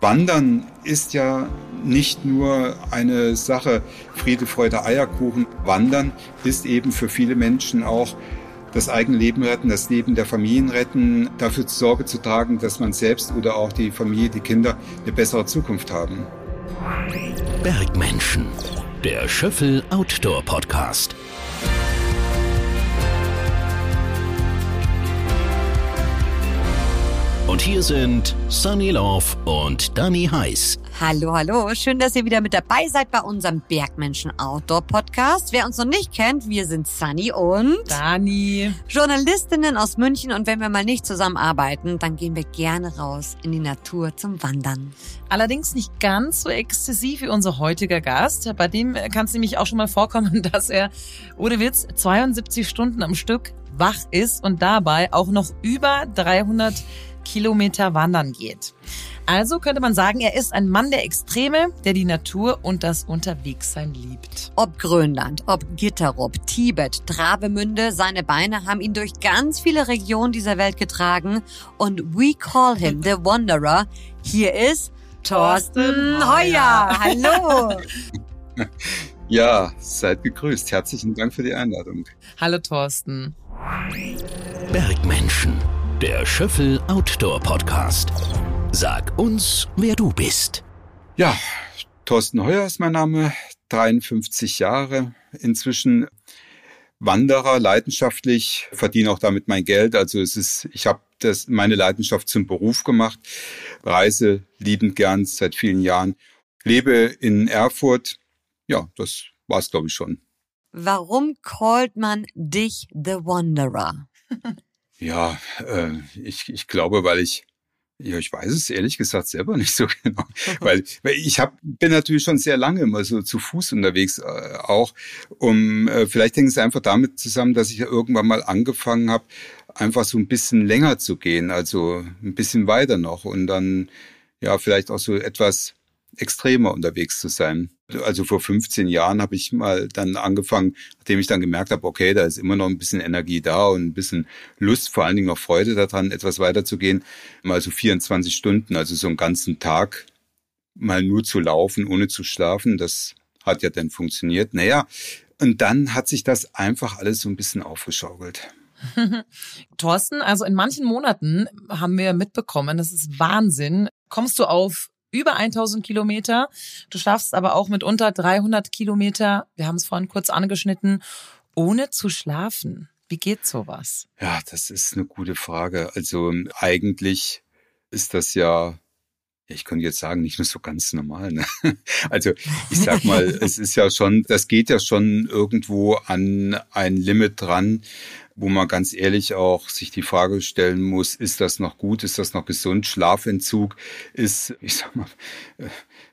Wandern ist ja nicht nur eine Sache Friede, Freude, Eierkuchen. Wandern ist eben für viele Menschen auch das eigene Leben retten, das Leben der Familien retten, dafür Sorge zu tragen, dass man selbst oder auch die Familie, die Kinder eine bessere Zukunft haben. Bergmenschen, der Schöffel Outdoor Podcast. Und hier sind Sunny Love und Danny Heiß. Hallo, hallo. Schön, dass ihr wieder mit dabei seid bei unserem Bergmenschen Outdoor Podcast. Wer uns noch nicht kennt, wir sind Sunny und Dani. Journalistinnen aus München. Und wenn wir mal nicht zusammenarbeiten, dann gehen wir gerne raus in die Natur zum Wandern. Allerdings nicht ganz so exzessiv wie unser heutiger Gast. Bei dem kann es nämlich auch schon mal vorkommen, dass er, ohne Witz, 72 Stunden am Stück wach ist und dabei auch noch über 300 Kilometer wandern geht. Also könnte man sagen, er ist ein Mann der Extreme, der die Natur und das Unterwegssein liebt. Ob Grönland, ob Gitterup, Tibet, Travemünde, seine Beine haben ihn durch ganz viele Regionen dieser Welt getragen und we call him the Wanderer. Hier ist Thorsten Heuer. Hallo. Ja, seid gegrüßt. Herzlichen Dank für die Einladung. Hallo Thorsten. Bergmenschen der Schöffel Outdoor Podcast. Sag uns, wer du bist. Ja, Thorsten Heuer ist mein Name, 53 Jahre, inzwischen Wanderer, leidenschaftlich, verdiene auch damit mein Geld. Also es ist, ich habe das meine Leidenschaft zum Beruf gemacht, reise liebend gern seit vielen Jahren, lebe in Erfurt. Ja, das war's glaube ich schon. Warum callt man dich The Wanderer? Ja, äh, ich, ich glaube, weil ich ja, ich weiß es ehrlich gesagt selber nicht so genau, weil, weil ich hab, bin natürlich schon sehr lange immer so zu Fuß unterwegs äh, auch. Um äh, vielleicht hängt es einfach damit zusammen, dass ich irgendwann mal angefangen habe, einfach so ein bisschen länger zu gehen, also ein bisschen weiter noch und dann ja vielleicht auch so etwas extremer unterwegs zu sein. Also vor 15 Jahren habe ich mal dann angefangen, nachdem ich dann gemerkt habe, okay, da ist immer noch ein bisschen Energie da und ein bisschen Lust, vor allen Dingen noch Freude daran, etwas weiterzugehen, mal so 24 Stunden, also so einen ganzen Tag mal nur zu laufen, ohne zu schlafen. Das hat ja dann funktioniert. Naja, und dann hat sich das einfach alles so ein bisschen aufgeschaukelt. Thorsten, also in manchen Monaten haben wir mitbekommen, das ist Wahnsinn. Kommst du auf über 1000 Kilometer. Du schaffst aber auch mit unter 300 Kilometer, wir haben es vorhin kurz angeschnitten, ohne zu schlafen. Wie geht sowas? Ja, das ist eine gute Frage. Also eigentlich ist das ja ich könnte jetzt sagen, nicht nur so ganz normal. Ne? Also ich sag mal, es ist ja schon, das geht ja schon irgendwo an ein Limit dran, wo man ganz ehrlich auch sich die Frage stellen muss, ist das noch gut, ist das noch gesund? Schlafentzug ist, ich sag mal, äh,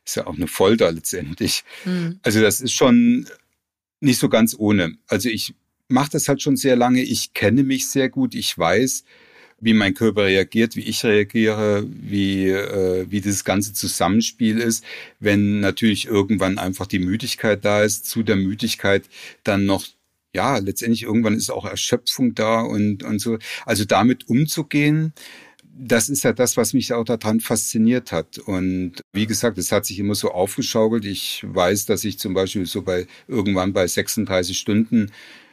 ist ja auch eine Folter letztendlich. Mhm. Also das ist schon nicht so ganz ohne. Also ich mache das halt schon sehr lange, ich kenne mich sehr gut, ich weiß, wie mein Körper reagiert, wie ich reagiere, wie, äh, wie das ganze Zusammenspiel ist. Wenn natürlich irgendwann einfach die Müdigkeit da ist, zu der Müdigkeit dann noch ja, letztendlich irgendwann ist auch Erschöpfung da und, und so. Also damit umzugehen, das ist ja das, was mich auch daran fasziniert hat. Und wie gesagt, es hat sich immer so aufgeschaukelt. Ich weiß, dass ich zum Beispiel so bei irgendwann bei 36 Stunden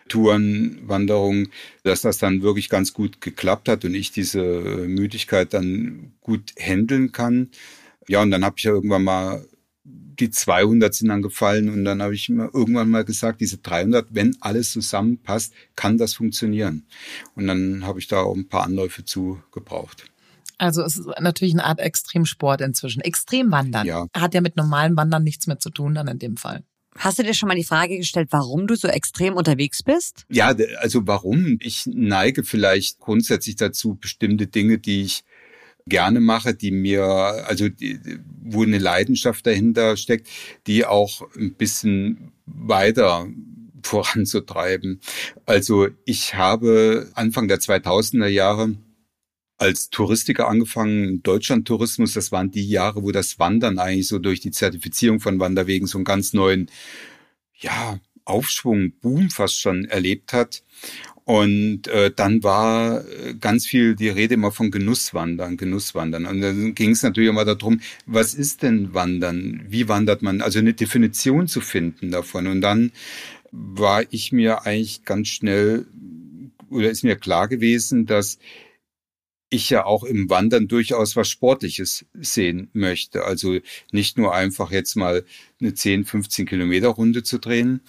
Touren, Wanderungen, dass das dann wirklich ganz gut geklappt hat und ich diese Müdigkeit dann gut handeln kann. Ja, und dann habe ich ja irgendwann mal die 200 sind dann gefallen und dann habe ich mir irgendwann mal gesagt, diese 300, wenn alles zusammenpasst, kann das funktionieren. Und dann habe ich da auch ein paar Anläufe zu gebraucht. Also es ist natürlich eine Art Extremsport inzwischen. Extremwandern ja. hat ja mit normalen Wandern nichts mehr zu tun dann in dem Fall. Hast du dir schon mal die Frage gestellt, warum du so extrem unterwegs bist? Ja, also warum? Ich neige vielleicht grundsätzlich dazu, bestimmte Dinge, die ich gerne mache, die mir, also die, wo eine Leidenschaft dahinter steckt, die auch ein bisschen weiter voranzutreiben. Also ich habe Anfang der 2000er Jahre als Touristiker angefangen, Deutschlandtourismus, das waren die Jahre, wo das Wandern eigentlich so durch die Zertifizierung von Wanderwegen so einen ganz neuen, ja, Aufschwung, Boom fast schon erlebt hat. Und äh, dann war äh, ganz viel die Rede immer von Genusswandern, Genusswandern. Und dann ging es natürlich immer darum, was ist denn Wandern? Wie wandert man? Also eine Definition zu finden davon. Und dann war ich mir eigentlich ganz schnell oder ist mir klar gewesen, dass ich ja auch im Wandern durchaus was Sportliches sehen möchte. Also nicht nur einfach jetzt mal eine 10, 15 Kilometer Runde zu drehen,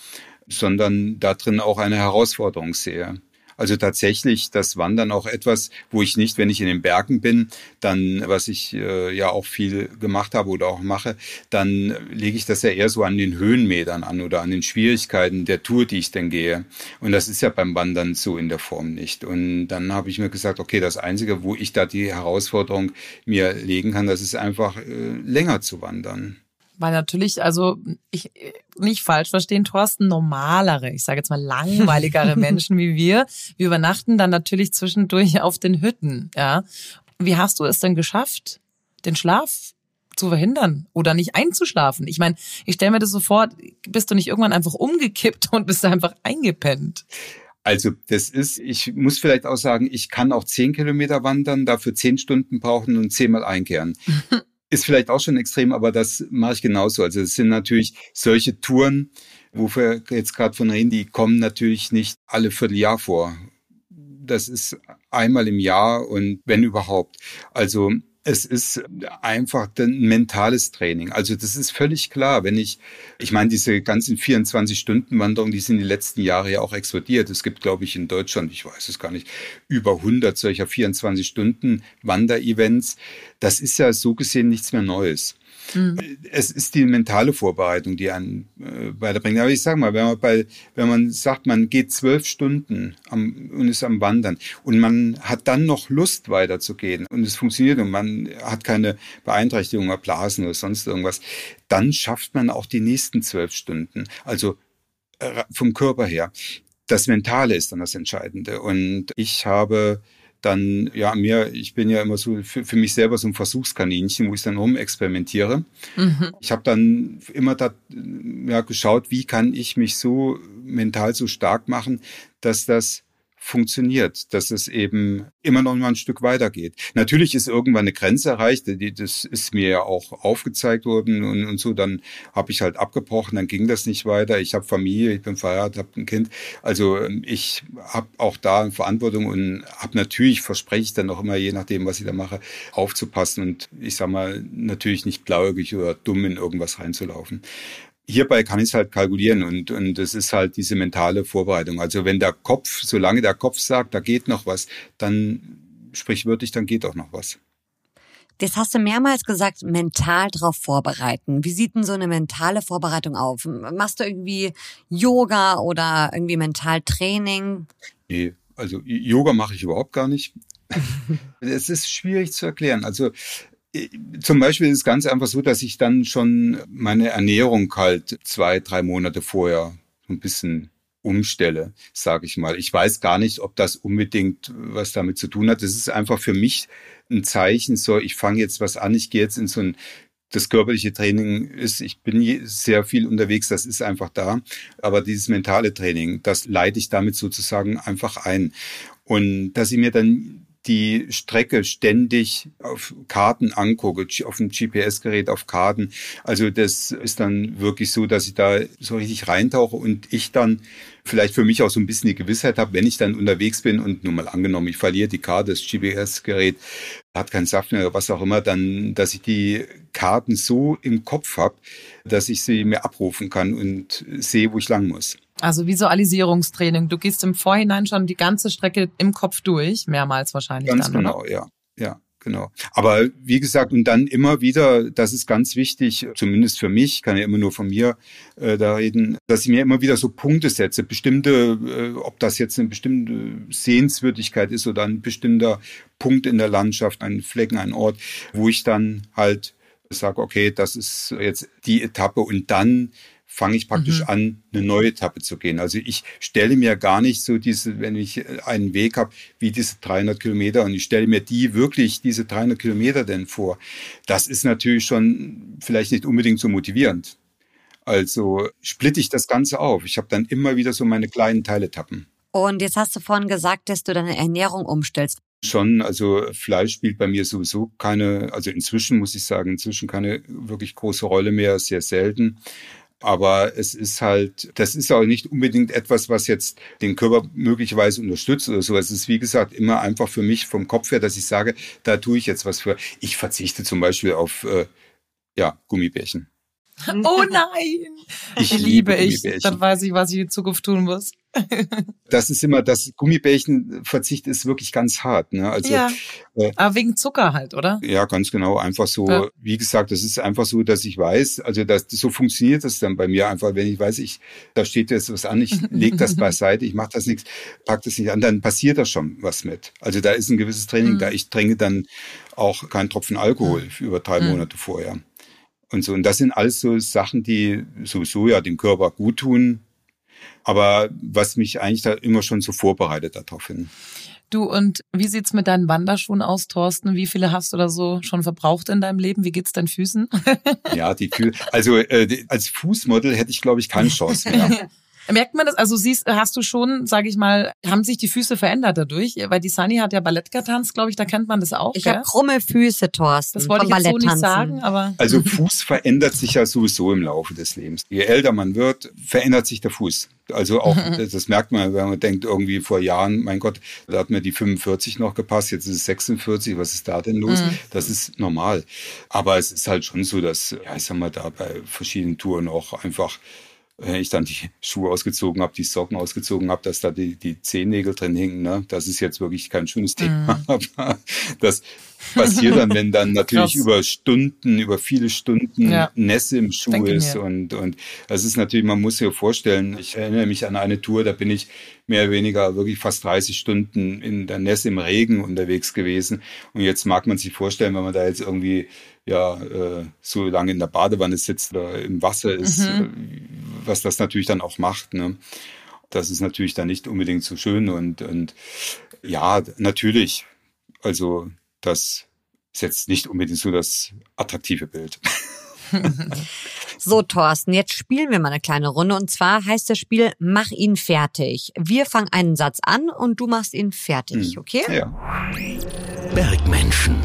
sondern da drin auch eine Herausforderung sehe. Also tatsächlich das Wandern auch etwas, wo ich nicht, wenn ich in den Bergen bin, dann, was ich äh, ja auch viel gemacht habe oder auch mache, dann lege ich das ja eher so an den Höhenmetern an oder an den Schwierigkeiten der Tour, die ich dann gehe. Und das ist ja beim Wandern so in der Form nicht. Und dann habe ich mir gesagt, okay, das Einzige, wo ich da die Herausforderung mir legen kann, das ist einfach äh, länger zu wandern. Weil natürlich, also ich nicht falsch verstehen, Thorsten, normalere, ich sage jetzt mal langweiligere Menschen wie wir, wir übernachten dann natürlich zwischendurch auf den Hütten, ja. Wie hast du es denn geschafft, den Schlaf zu verhindern oder nicht einzuschlafen? Ich meine, ich stelle mir das so vor, bist du nicht irgendwann einfach umgekippt und bist einfach eingepennt? Also das ist, ich muss vielleicht auch sagen, ich kann auch zehn Kilometer wandern, dafür zehn Stunden brauchen und zehnmal einkehren. ist vielleicht auch schon extrem, aber das mache ich genauso. Also es sind natürlich solche Touren, wo wir jetzt gerade von reden, die kommen natürlich nicht alle Vierteljahr vor. Das ist einmal im Jahr und wenn überhaupt. Also es ist einfach ein mentales Training. Also das ist völlig klar, wenn ich, ich meine, diese ganzen 24-Stunden-Wanderungen, die sind die letzten Jahre ja auch explodiert. Es gibt, glaube ich, in Deutschland, ich weiß es gar nicht, über 100 solcher 24-Stunden-Wanderevents. Das ist ja so gesehen nichts mehr Neues. Mhm. Es ist die mentale Vorbereitung, die einen äh, weiterbringt. Aber ich sage mal, wenn man, bei, wenn man sagt, man geht zwölf Stunden am, und ist am Wandern und man hat dann noch Lust weiterzugehen und es funktioniert und man hat keine Beeinträchtigung Blasen oder sonst irgendwas, dann schafft man auch die nächsten zwölf Stunden. Also äh, vom Körper her. Das Mentale ist dann das Entscheidende. Und ich habe dann, ja, mir, ich bin ja immer so für, für mich selber so ein Versuchskaninchen, wo ich dann rumexperimentiere. Mhm. Ich habe dann immer da, ja, geschaut, wie kann ich mich so mental so stark machen, dass das funktioniert, dass es eben immer noch mal ein Stück weitergeht. Natürlich ist irgendwann eine Grenze erreicht, das ist mir ja auch aufgezeigt worden und, und so, dann habe ich halt abgebrochen, dann ging das nicht weiter. Ich habe Familie, ich bin verheiratet, habe ein Kind. Also ähm, ich habe auch da eine Verantwortung und habe natürlich, verspreche ich dann auch immer, je nachdem, was ich da mache, aufzupassen und ich sag mal, natürlich nicht blauäugig oder dumm in irgendwas reinzulaufen hierbei kann ich es halt kalkulieren und, und das ist halt diese mentale Vorbereitung. Also wenn der Kopf, solange der Kopf sagt, da geht noch was, dann sprichwörtlich, dann geht auch noch was. Das hast du mehrmals gesagt, mental drauf vorbereiten. Wie sieht denn so eine mentale Vorbereitung auf? Machst du irgendwie Yoga oder irgendwie Mentaltraining? Nee, also Yoga mache ich überhaupt gar nicht. es ist schwierig zu erklären. Also zum Beispiel ist es ganz einfach so, dass ich dann schon meine Ernährung halt zwei, drei Monate vorher ein bisschen umstelle, sage ich mal. Ich weiß gar nicht, ob das unbedingt was damit zu tun hat. Das ist einfach für mich ein Zeichen, so ich fange jetzt was an, ich gehe jetzt in so ein das körperliche Training ist, ich bin sehr viel unterwegs, das ist einfach da. Aber dieses mentale Training, das leite ich damit sozusagen einfach ein. Und dass ich mir dann die Strecke ständig auf Karten angucke, auf dem GPS-Gerät auf Karten. Also das ist dann wirklich so, dass ich da so richtig reintauche und ich dann vielleicht für mich auch so ein bisschen die Gewissheit habe, wenn ich dann unterwegs bin und nur mal angenommen, ich verliere die Karte, das GPS-Gerät hat keinen Saft mehr oder was auch immer, dann, dass ich die Karten so im Kopf habe, dass ich sie mir abrufen kann und sehe, wo ich lang muss. Also Visualisierungstraining. Du gehst im Vorhinein schon die ganze Strecke im Kopf durch, mehrmals wahrscheinlich. Ganz dann, genau, oder? ja. Ja, genau. Aber wie gesagt, und dann immer wieder, das ist ganz wichtig, zumindest für mich, kann ja immer nur von mir äh, da reden, dass ich mir immer wieder so Punkte setze, bestimmte, äh, ob das jetzt eine bestimmte Sehenswürdigkeit ist oder ein bestimmter Punkt in der Landschaft, ein Flecken, ein Ort, wo ich dann halt sage, okay, das ist jetzt die Etappe und dann fange ich praktisch mhm. an, eine neue Etappe zu gehen. Also ich stelle mir gar nicht so diese, wenn ich einen Weg habe, wie diese 300 Kilometer und ich stelle mir die wirklich, diese 300 Kilometer denn vor. Das ist natürlich schon vielleicht nicht unbedingt so motivierend. Also splitte ich das Ganze auf. Ich habe dann immer wieder so meine kleinen Teiletappen. Und jetzt hast du vorhin gesagt, dass du deine Ernährung umstellst. Schon, also Fleisch spielt bei mir sowieso keine, also inzwischen muss ich sagen, inzwischen keine wirklich große Rolle mehr, sehr selten. Aber es ist halt, das ist auch nicht unbedingt etwas, was jetzt den Körper möglicherweise unterstützt oder so. Es ist, wie gesagt, immer einfach für mich vom Kopf her, dass ich sage, da tue ich jetzt was für. Ich verzichte zum Beispiel auf, äh, ja, Gummibärchen. Oh nein! Ich liebe liebe ich. Dann weiß ich, was ich in Zukunft tun muss. Das ist immer, das Gummibärchenverzicht ist wirklich ganz hart. Ne? Also ja. äh, Aber wegen Zucker halt, oder? Ja, ganz genau. Einfach so, Ja. wie gesagt, das ist einfach so, dass ich weiß, also das, so funktioniert das dann bei mir einfach, wenn ich weiß, ich, da steht jetzt was an, ich lege das beiseite, ich mache das nichts, pack das nicht an, dann passiert da schon was mit. Also da ist ein gewisses Training Mhm. da. Ich trinke dann auch keinen Tropfen Alkohol für über drei Mhm. Monate vorher. Und so. Und das sind alles so Sachen, die sowieso ja dem Körper gut tun. Aber was mich eigentlich da immer schon so vorbereitet darauf hin. Du, und wie sieht's mit deinen Wanderschuhen aus, Thorsten? Wie viele hast du da so schon verbraucht in deinem Leben? Wie geht's deinen Füßen? Ja, die Kü also äh, als Fußmodel hätte ich, glaube ich, keine Chance mehr. Merkt man das? Also siehst, hast du schon, sage ich mal, haben sich die Füße verändert dadurch? Weil die Sunny hat ja Ballett getanzt, glaube ich, da kennt man das auch. Ich habe krumme Füße, Thorsten. das wollte ich jetzt so nicht sagen, aber Also Fuß verändert sich ja sowieso im Laufe des Lebens. Je älter man wird, verändert sich der Fuß. Also auch, das merkt man, wenn man denkt, irgendwie vor Jahren, mein Gott, da hat mir die 45 noch gepasst, jetzt ist es 46, was ist da denn los? Das ist normal. Aber es ist halt schon so, dass, ja, ich sag mal, da bei verschiedenen Touren auch einfach ich dann die Schuhe ausgezogen habe, die Socken ausgezogen habe, dass da die, die Zehennägel drin hingen. Ne? Das ist jetzt wirklich kein schönes Thema. Aber das passiert dann, wenn dann natürlich Krass. über Stunden, über viele Stunden Ja. Nässe im Schuh Denke ist. mir. Und, und das ist natürlich, man muss sich vorstellen, ich erinnere mich an eine Tour, da bin ich mehr oder weniger wirklich fast 30 Stunden in der Nässe im Regen unterwegs gewesen. Und jetzt mag man sich vorstellen, wenn man da jetzt irgendwie ja äh, so lange in der Badewanne sitzt oder im Wasser ist, äh, was das natürlich dann auch macht. Ne? Das ist natürlich dann nicht unbedingt so schön und, und ja, natürlich. Also das ist jetzt nicht unbedingt so das attraktive Bild. So, Thorsten, jetzt spielen wir mal eine kleine Runde. Und zwar heißt das Spiel Mach ihn fertig. Wir fangen einen Satz an und du machst ihn fertig, Hm. okay? Ja. Bergmenschen,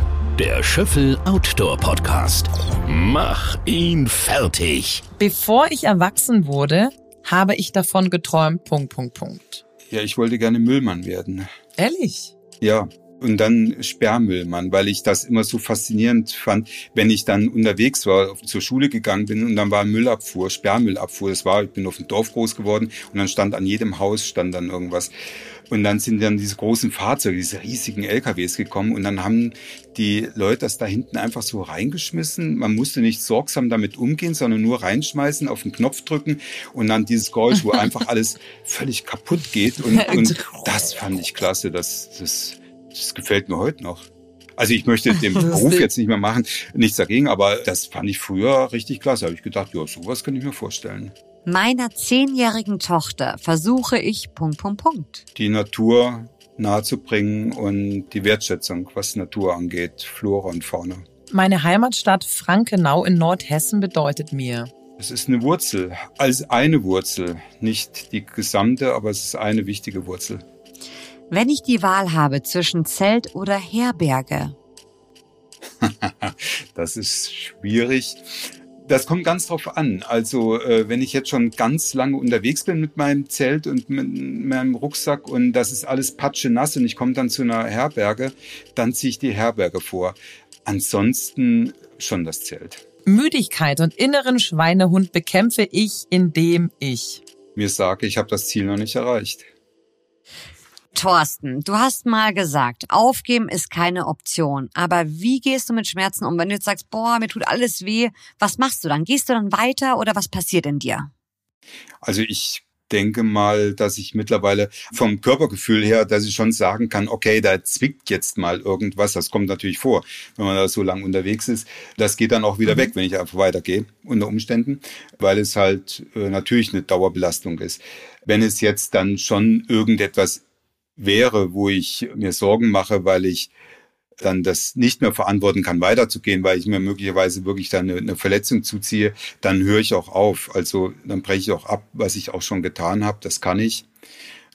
der Schöffel Outdoor Podcast. Mach ihn fertig. bevor ich erwachsen wurde, habe ich davon geträumt, Punkt, Punkt, Punkt. ja, ich wollte gerne Müllmann werden. Ehrlich? Ja. Und dann Sperrmüllmann, weil ich das immer so faszinierend fand, wenn ich dann unterwegs war, zur Schule gegangen bin und dann war Müllabfuhr, Sperrmüllabfuhr. Das war, ich bin auf dem Dorf groß geworden und dann stand an jedem Haus stand dann irgendwas. Und dann sind dann diese großen Fahrzeuge, diese riesigen LKWs gekommen und dann haben die Leute das da hinten einfach so reingeschmissen. Man musste nicht sorgsam damit umgehen, sondern nur reinschmeißen, auf den Knopf drücken und dann dieses Geräusch, wo einfach alles völlig kaputt geht. Und, und das fand ich klasse. Das, das, das gefällt mir heute noch. Also ich möchte den Beruf jetzt nicht mehr machen, nichts dagegen, aber das fand ich früher richtig klasse. Da habe ich gedacht, ja, sowas kann ich mir vorstellen. Meiner zehnjährigen Tochter versuche ich Punkt, Punkt, Punkt. Die Natur nahezubringen und die Wertschätzung, was Natur angeht, Flora und Fauna. Meine Heimatstadt Frankenau in Nordhessen bedeutet mir. Es ist eine Wurzel, als eine Wurzel, nicht die gesamte, aber es ist eine wichtige Wurzel. Wenn ich die Wahl habe zwischen Zelt oder Herberge, Das ist schwierig. Das kommt ganz drauf an. Also äh, wenn ich jetzt schon ganz lange unterwegs bin mit meinem Zelt und mit meinem Rucksack und das ist alles patschenass und ich komme dann zu einer Herberge, dann ziehe ich die Herberge vor. Ansonsten schon das Zelt. Müdigkeit und inneren Schweinehund bekämpfe ich, indem ich. Mir sage, ich habe das Ziel noch nicht erreicht. Thorsten, du hast mal gesagt, aufgeben ist keine Option. Aber wie gehst du mit Schmerzen um? Wenn du jetzt sagst, boah, mir tut alles weh, was machst du dann? Gehst du dann weiter oder was passiert in dir? Also ich denke mal, dass ich mittlerweile vom Körpergefühl her, dass ich schon sagen kann, okay, da zwickt jetzt mal irgendwas. Das kommt natürlich vor, wenn man da so lange unterwegs ist. Das geht dann auch wieder weg, wenn ich einfach weitergehe, unter Umständen, weil es halt äh, natürlich eine Dauerbelastung ist. Wenn es jetzt dann schon irgendetwas wäre, wo ich mir Sorgen mache, weil ich dann das nicht mehr verantworten kann, weiterzugehen, weil ich mir möglicherweise wirklich dann eine, eine Verletzung zuziehe, dann höre ich auch auf. Also dann breche ich auch ab, was ich auch schon getan habe. Das kann ich.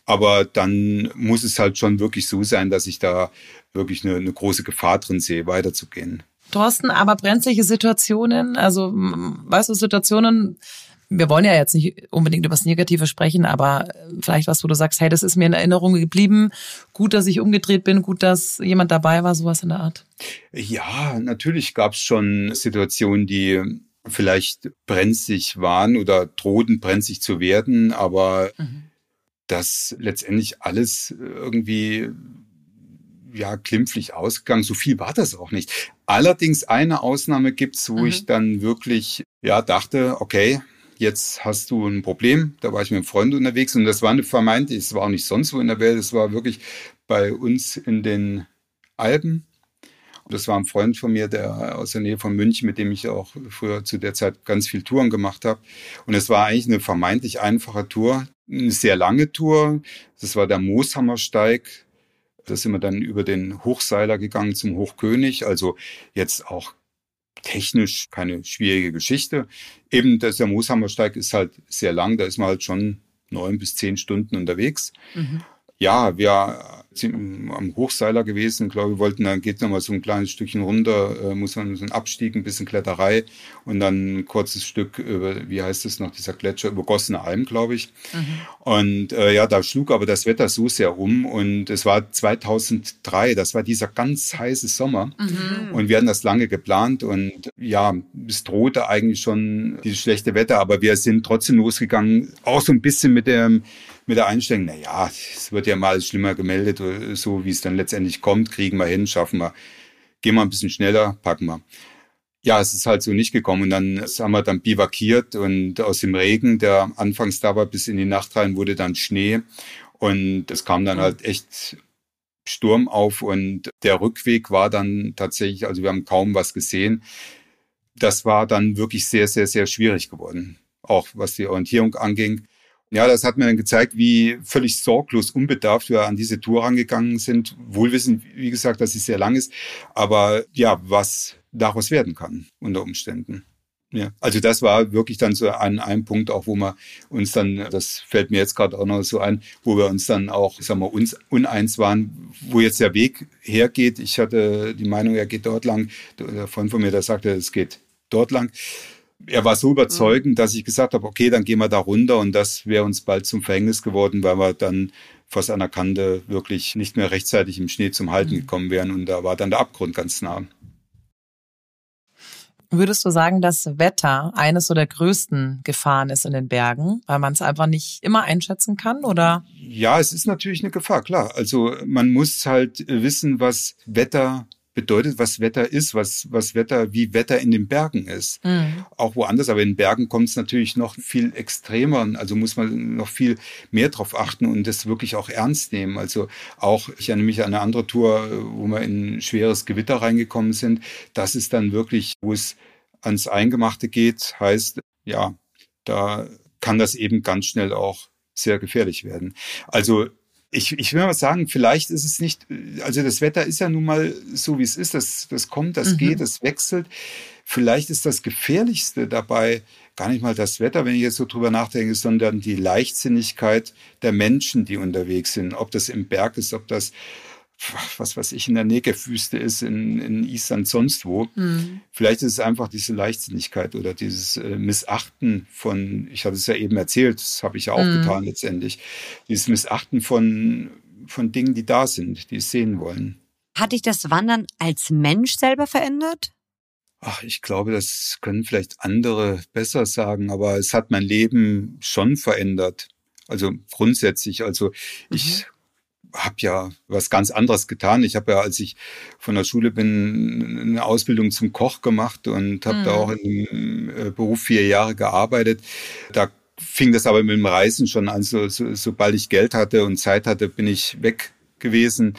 Aber dann muss es halt schon wirklich so sein, dass ich da wirklich eine, eine große Gefahr drin sehe, weiterzugehen. Thorsten, aber brenzliche Situationen, also weißt du, Situationen, wir wollen ja jetzt nicht unbedingt über das Negative sprechen, aber vielleicht was, wo du sagst, hey, das ist mir in Erinnerung geblieben. Gut, dass ich umgedreht bin, gut, dass jemand dabei war, sowas in der Art. Ja, natürlich gab es schon Situationen, die vielleicht brenzlig waren oder drohten brenzlig zu werden, aber mhm. das letztendlich alles irgendwie ja glimpflich ausgegangen. So viel war das auch nicht. Allerdings eine Ausnahme gibt's, wo mhm. ich dann wirklich ja dachte, okay, jetzt hast du ein Problem. Da war ich mit einem Freund unterwegs und das war eine vermeintlich, es war auch nicht sonst wo in der Welt, es war wirklich bei uns in den Alpen. Und das war ein Freund von mir, der aus der Nähe von München, mit dem ich auch früher zu der Zeit ganz viel Touren gemacht habe. Und es war eigentlich eine vermeintlich einfache Tour, eine sehr lange Tour. Das war der Mooshammersteig. Da sind wir dann über den Hochseiler gegangen zum Hochkönig. Also jetzt auch technisch keine schwierige Geschichte. Eben der Mooshammersteig ist halt sehr lang, da ist man halt schon neun bis zehn Stunden unterwegs. Mhm. Ja, wir sind am Hochseiler gewesen, glaube ich, wollten, dann geht noch mal so ein kleines Stückchen runter, äh, muss man so einen Abstieg, ein bisschen Kletterei und dann ein kurzes Stück über, wie heißt es noch, dieser Gletscher, über Gossene Alm, glaube ich. Mhm. Und äh, ja, da schlug aber das Wetter so sehr um und es war 2003, das war dieser ganz heiße Sommer mhm. und wir hatten das lange geplant und ja, es drohte eigentlich schon dieses schlechte Wetter, aber wir sind trotzdem losgegangen, auch so ein bisschen mit dem mit der Einstellung, na ja, es wird ja mal schlimmer gemeldet, so wie es dann letztendlich kommt, kriegen wir hin, schaffen wir. Gehen wir ein bisschen schneller, packen wir. Ja, es ist halt so nicht gekommen. Und dann haben wir dann bivakiert und aus dem Regen, der anfangs da war, bis in die Nacht rein, wurde dann Schnee. Und es kam dann halt echt Sturm auf und der Rückweg war dann tatsächlich, also wir haben kaum was gesehen. Das war dann wirklich sehr, sehr, sehr schwierig geworden. Auch was die Orientierung anging. Ja, das hat mir dann gezeigt, wie völlig sorglos, unbedarft wir an diese Tour rangegangen sind. Wohlwissend, wie gesagt, dass sie sehr lang ist. Aber ja, was daraus werden kann unter Umständen. Ja, also das war wirklich dann so an einem Punkt auch, wo wir uns dann, das fällt mir jetzt gerade auch noch so ein, wo wir uns dann auch, sagen wir, uns uneins waren, wo jetzt der Weg hergeht. Ich hatte die Meinung, er geht dort lang. Der Freund von mir, der sagte, es geht dort lang er war so überzeugend, mhm. dass ich gesagt habe, okay, dann gehen wir da runter und das wäre uns bald zum Verhängnis geworden, weil wir dann fast an der Kante wirklich nicht mehr rechtzeitig im Schnee zum Halten mhm. gekommen wären und da war dann der Abgrund ganz nah. Würdest du sagen, dass Wetter eines so der größten Gefahren ist in den Bergen, weil man es einfach nicht immer einschätzen kann, oder? Ja, es ist natürlich eine Gefahr, klar. Also man muss halt wissen, was Wetter bedeutet, was Wetter ist, was, was Wetter, wie Wetter in den Bergen ist. Mhm. Auch woanders, aber in Bergen kommt es natürlich noch viel extremer. Also muss man noch viel mehr drauf achten und das wirklich auch ernst nehmen. Also auch, ich erinnere mich an eine andere Tour, wo wir in schweres Gewitter reingekommen sind. Das ist dann wirklich, wo es ans Eingemachte geht, heißt, ja, da kann das eben ganz schnell auch sehr gefährlich werden. Also ich, ich will mal sagen, vielleicht ist es nicht, also das Wetter ist ja nun mal so, wie es ist, das, das kommt, das mhm. geht, das wechselt. Vielleicht ist das Gefährlichste dabei gar nicht mal das Wetter, wenn ich jetzt so drüber nachdenke, sondern die Leichtsinnigkeit der Menschen, die unterwegs sind. Ob das im Berg ist, ob das was weiß ich, in der Negev-Wüste ist, in, in Island, sonst wo. Mhm. Vielleicht ist es einfach diese Leichtsinnigkeit oder dieses äh, Missachten von, ich hatte es ja eben erzählt, das habe ich ja auch mhm. getan letztendlich, dieses Missachten von, von Dingen, die da sind, die es sehen wollen. Hat dich das Wandern als Mensch selber verändert? Ach, ich glaube, das können vielleicht andere besser sagen, aber es hat mein Leben schon verändert. Also grundsätzlich, also mhm. ich habe ja was ganz anderes getan. Ich habe ja, als ich von der Schule bin, eine Ausbildung zum Koch gemacht und habe mhm. da auch in dem äh, Beruf vier Jahre gearbeitet. Da fing das aber mit dem Reisen schon an. So, so, sobald ich Geld hatte und Zeit hatte, bin ich weg gewesen.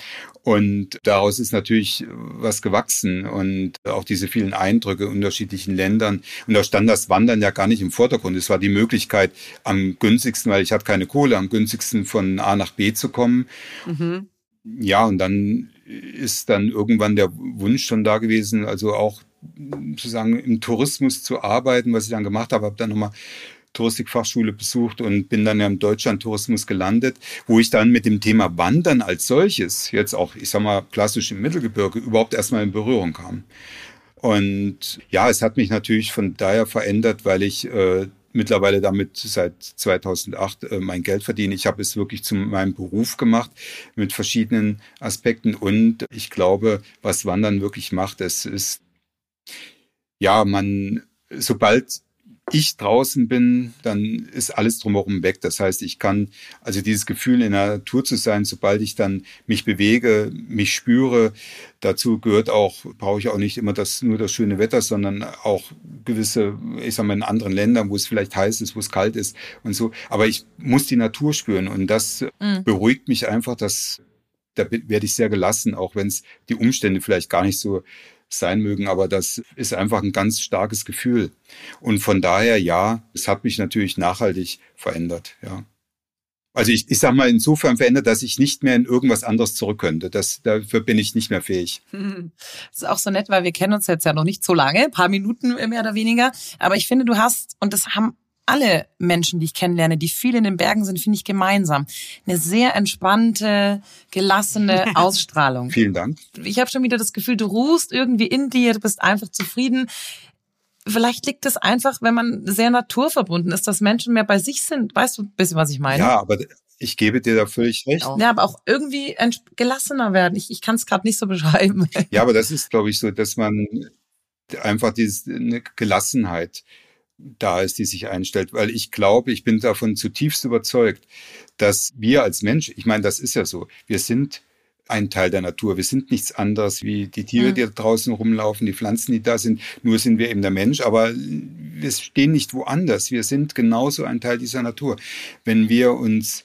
Und daraus ist natürlich was gewachsen und auch diese vielen Eindrücke in unterschiedlichen Ländern. Und da stand das Wandern ja gar nicht im Vordergrund. Es war die Möglichkeit, am günstigsten, weil ich hatte keine Kohle, am günstigsten von A nach B zu kommen. Mhm. Ja, und dann ist dann irgendwann der Wunsch schon da gewesen, also auch sozusagen im Tourismus zu arbeiten, was ich dann gemacht habe, habe dann nochmal Touristikfachschule besucht und bin dann ja im Deutschlandtourismus gelandet, wo ich dann mit dem Thema Wandern als solches, jetzt auch, ich sag mal, klassisch im Mittelgebirge, überhaupt erstmal in Berührung kam. Und ja, es hat mich natürlich von daher verändert, weil ich äh, mittlerweile damit seit 2008 äh, mein Geld verdiene. Ich habe es wirklich zu meinem Beruf gemacht mit verschiedenen Aspekten und ich glaube, was Wandern wirklich macht, es ist ja, man sobald ich draußen bin, dann ist alles drumherum weg. Das heißt, ich kann also dieses Gefühl in der Natur zu sein, sobald ich dann mich bewege, mich spüre, dazu gehört auch, brauche ich auch nicht immer das, nur das schöne Wetter, sondern auch gewisse, ich sag mal, in anderen Ländern, wo es vielleicht heiß ist, wo es kalt ist und so. Aber ich muss die Natur spüren und das mhm. beruhigt mich einfach, dass da werde ich sehr gelassen, auch wenn es die Umstände vielleicht gar nicht so sein mögen, aber das ist einfach ein ganz starkes Gefühl. Und von daher, ja, es hat mich natürlich nachhaltig verändert, ja. Also ich, ich sag mal insofern verändert, dass ich nicht mehr in irgendwas anderes zurück könnte. Das, dafür bin ich nicht mehr fähig. Das ist auch so nett, weil wir kennen uns jetzt ja noch nicht so lange, ein paar Minuten mehr oder weniger. Aber ich finde, du hast, und das haben alle Menschen, die ich kennenlerne, die viel in den Bergen sind, finde ich gemeinsam. Eine sehr entspannte, gelassene Ausstrahlung. Vielen Dank. Ich habe schon wieder das Gefühl, du ruhst irgendwie in dir, du bist einfach zufrieden. Vielleicht liegt es einfach, wenn man sehr naturverbunden ist, dass Menschen mehr bei sich sind. Weißt du ein bisschen, was ich meine? Ja, aber ich gebe dir da völlig recht. Ja, aber auch irgendwie gelassener werden. Ich, ich kann es gerade nicht so beschreiben. Ja, aber das ist, glaube ich, so, dass man einfach diese eine Gelassenheit da ist, die sich einstellt, weil ich glaube, ich bin davon zutiefst überzeugt, dass wir als Mensch, ich meine, das ist ja so, wir sind ein Teil der Natur. Wir sind nichts anderes wie die Tiere, die da draußen rumlaufen, die Pflanzen, die da sind. Nur sind wir eben der Mensch, aber wir stehen nicht woanders. Wir sind genauso ein Teil dieser Natur. Wenn wir uns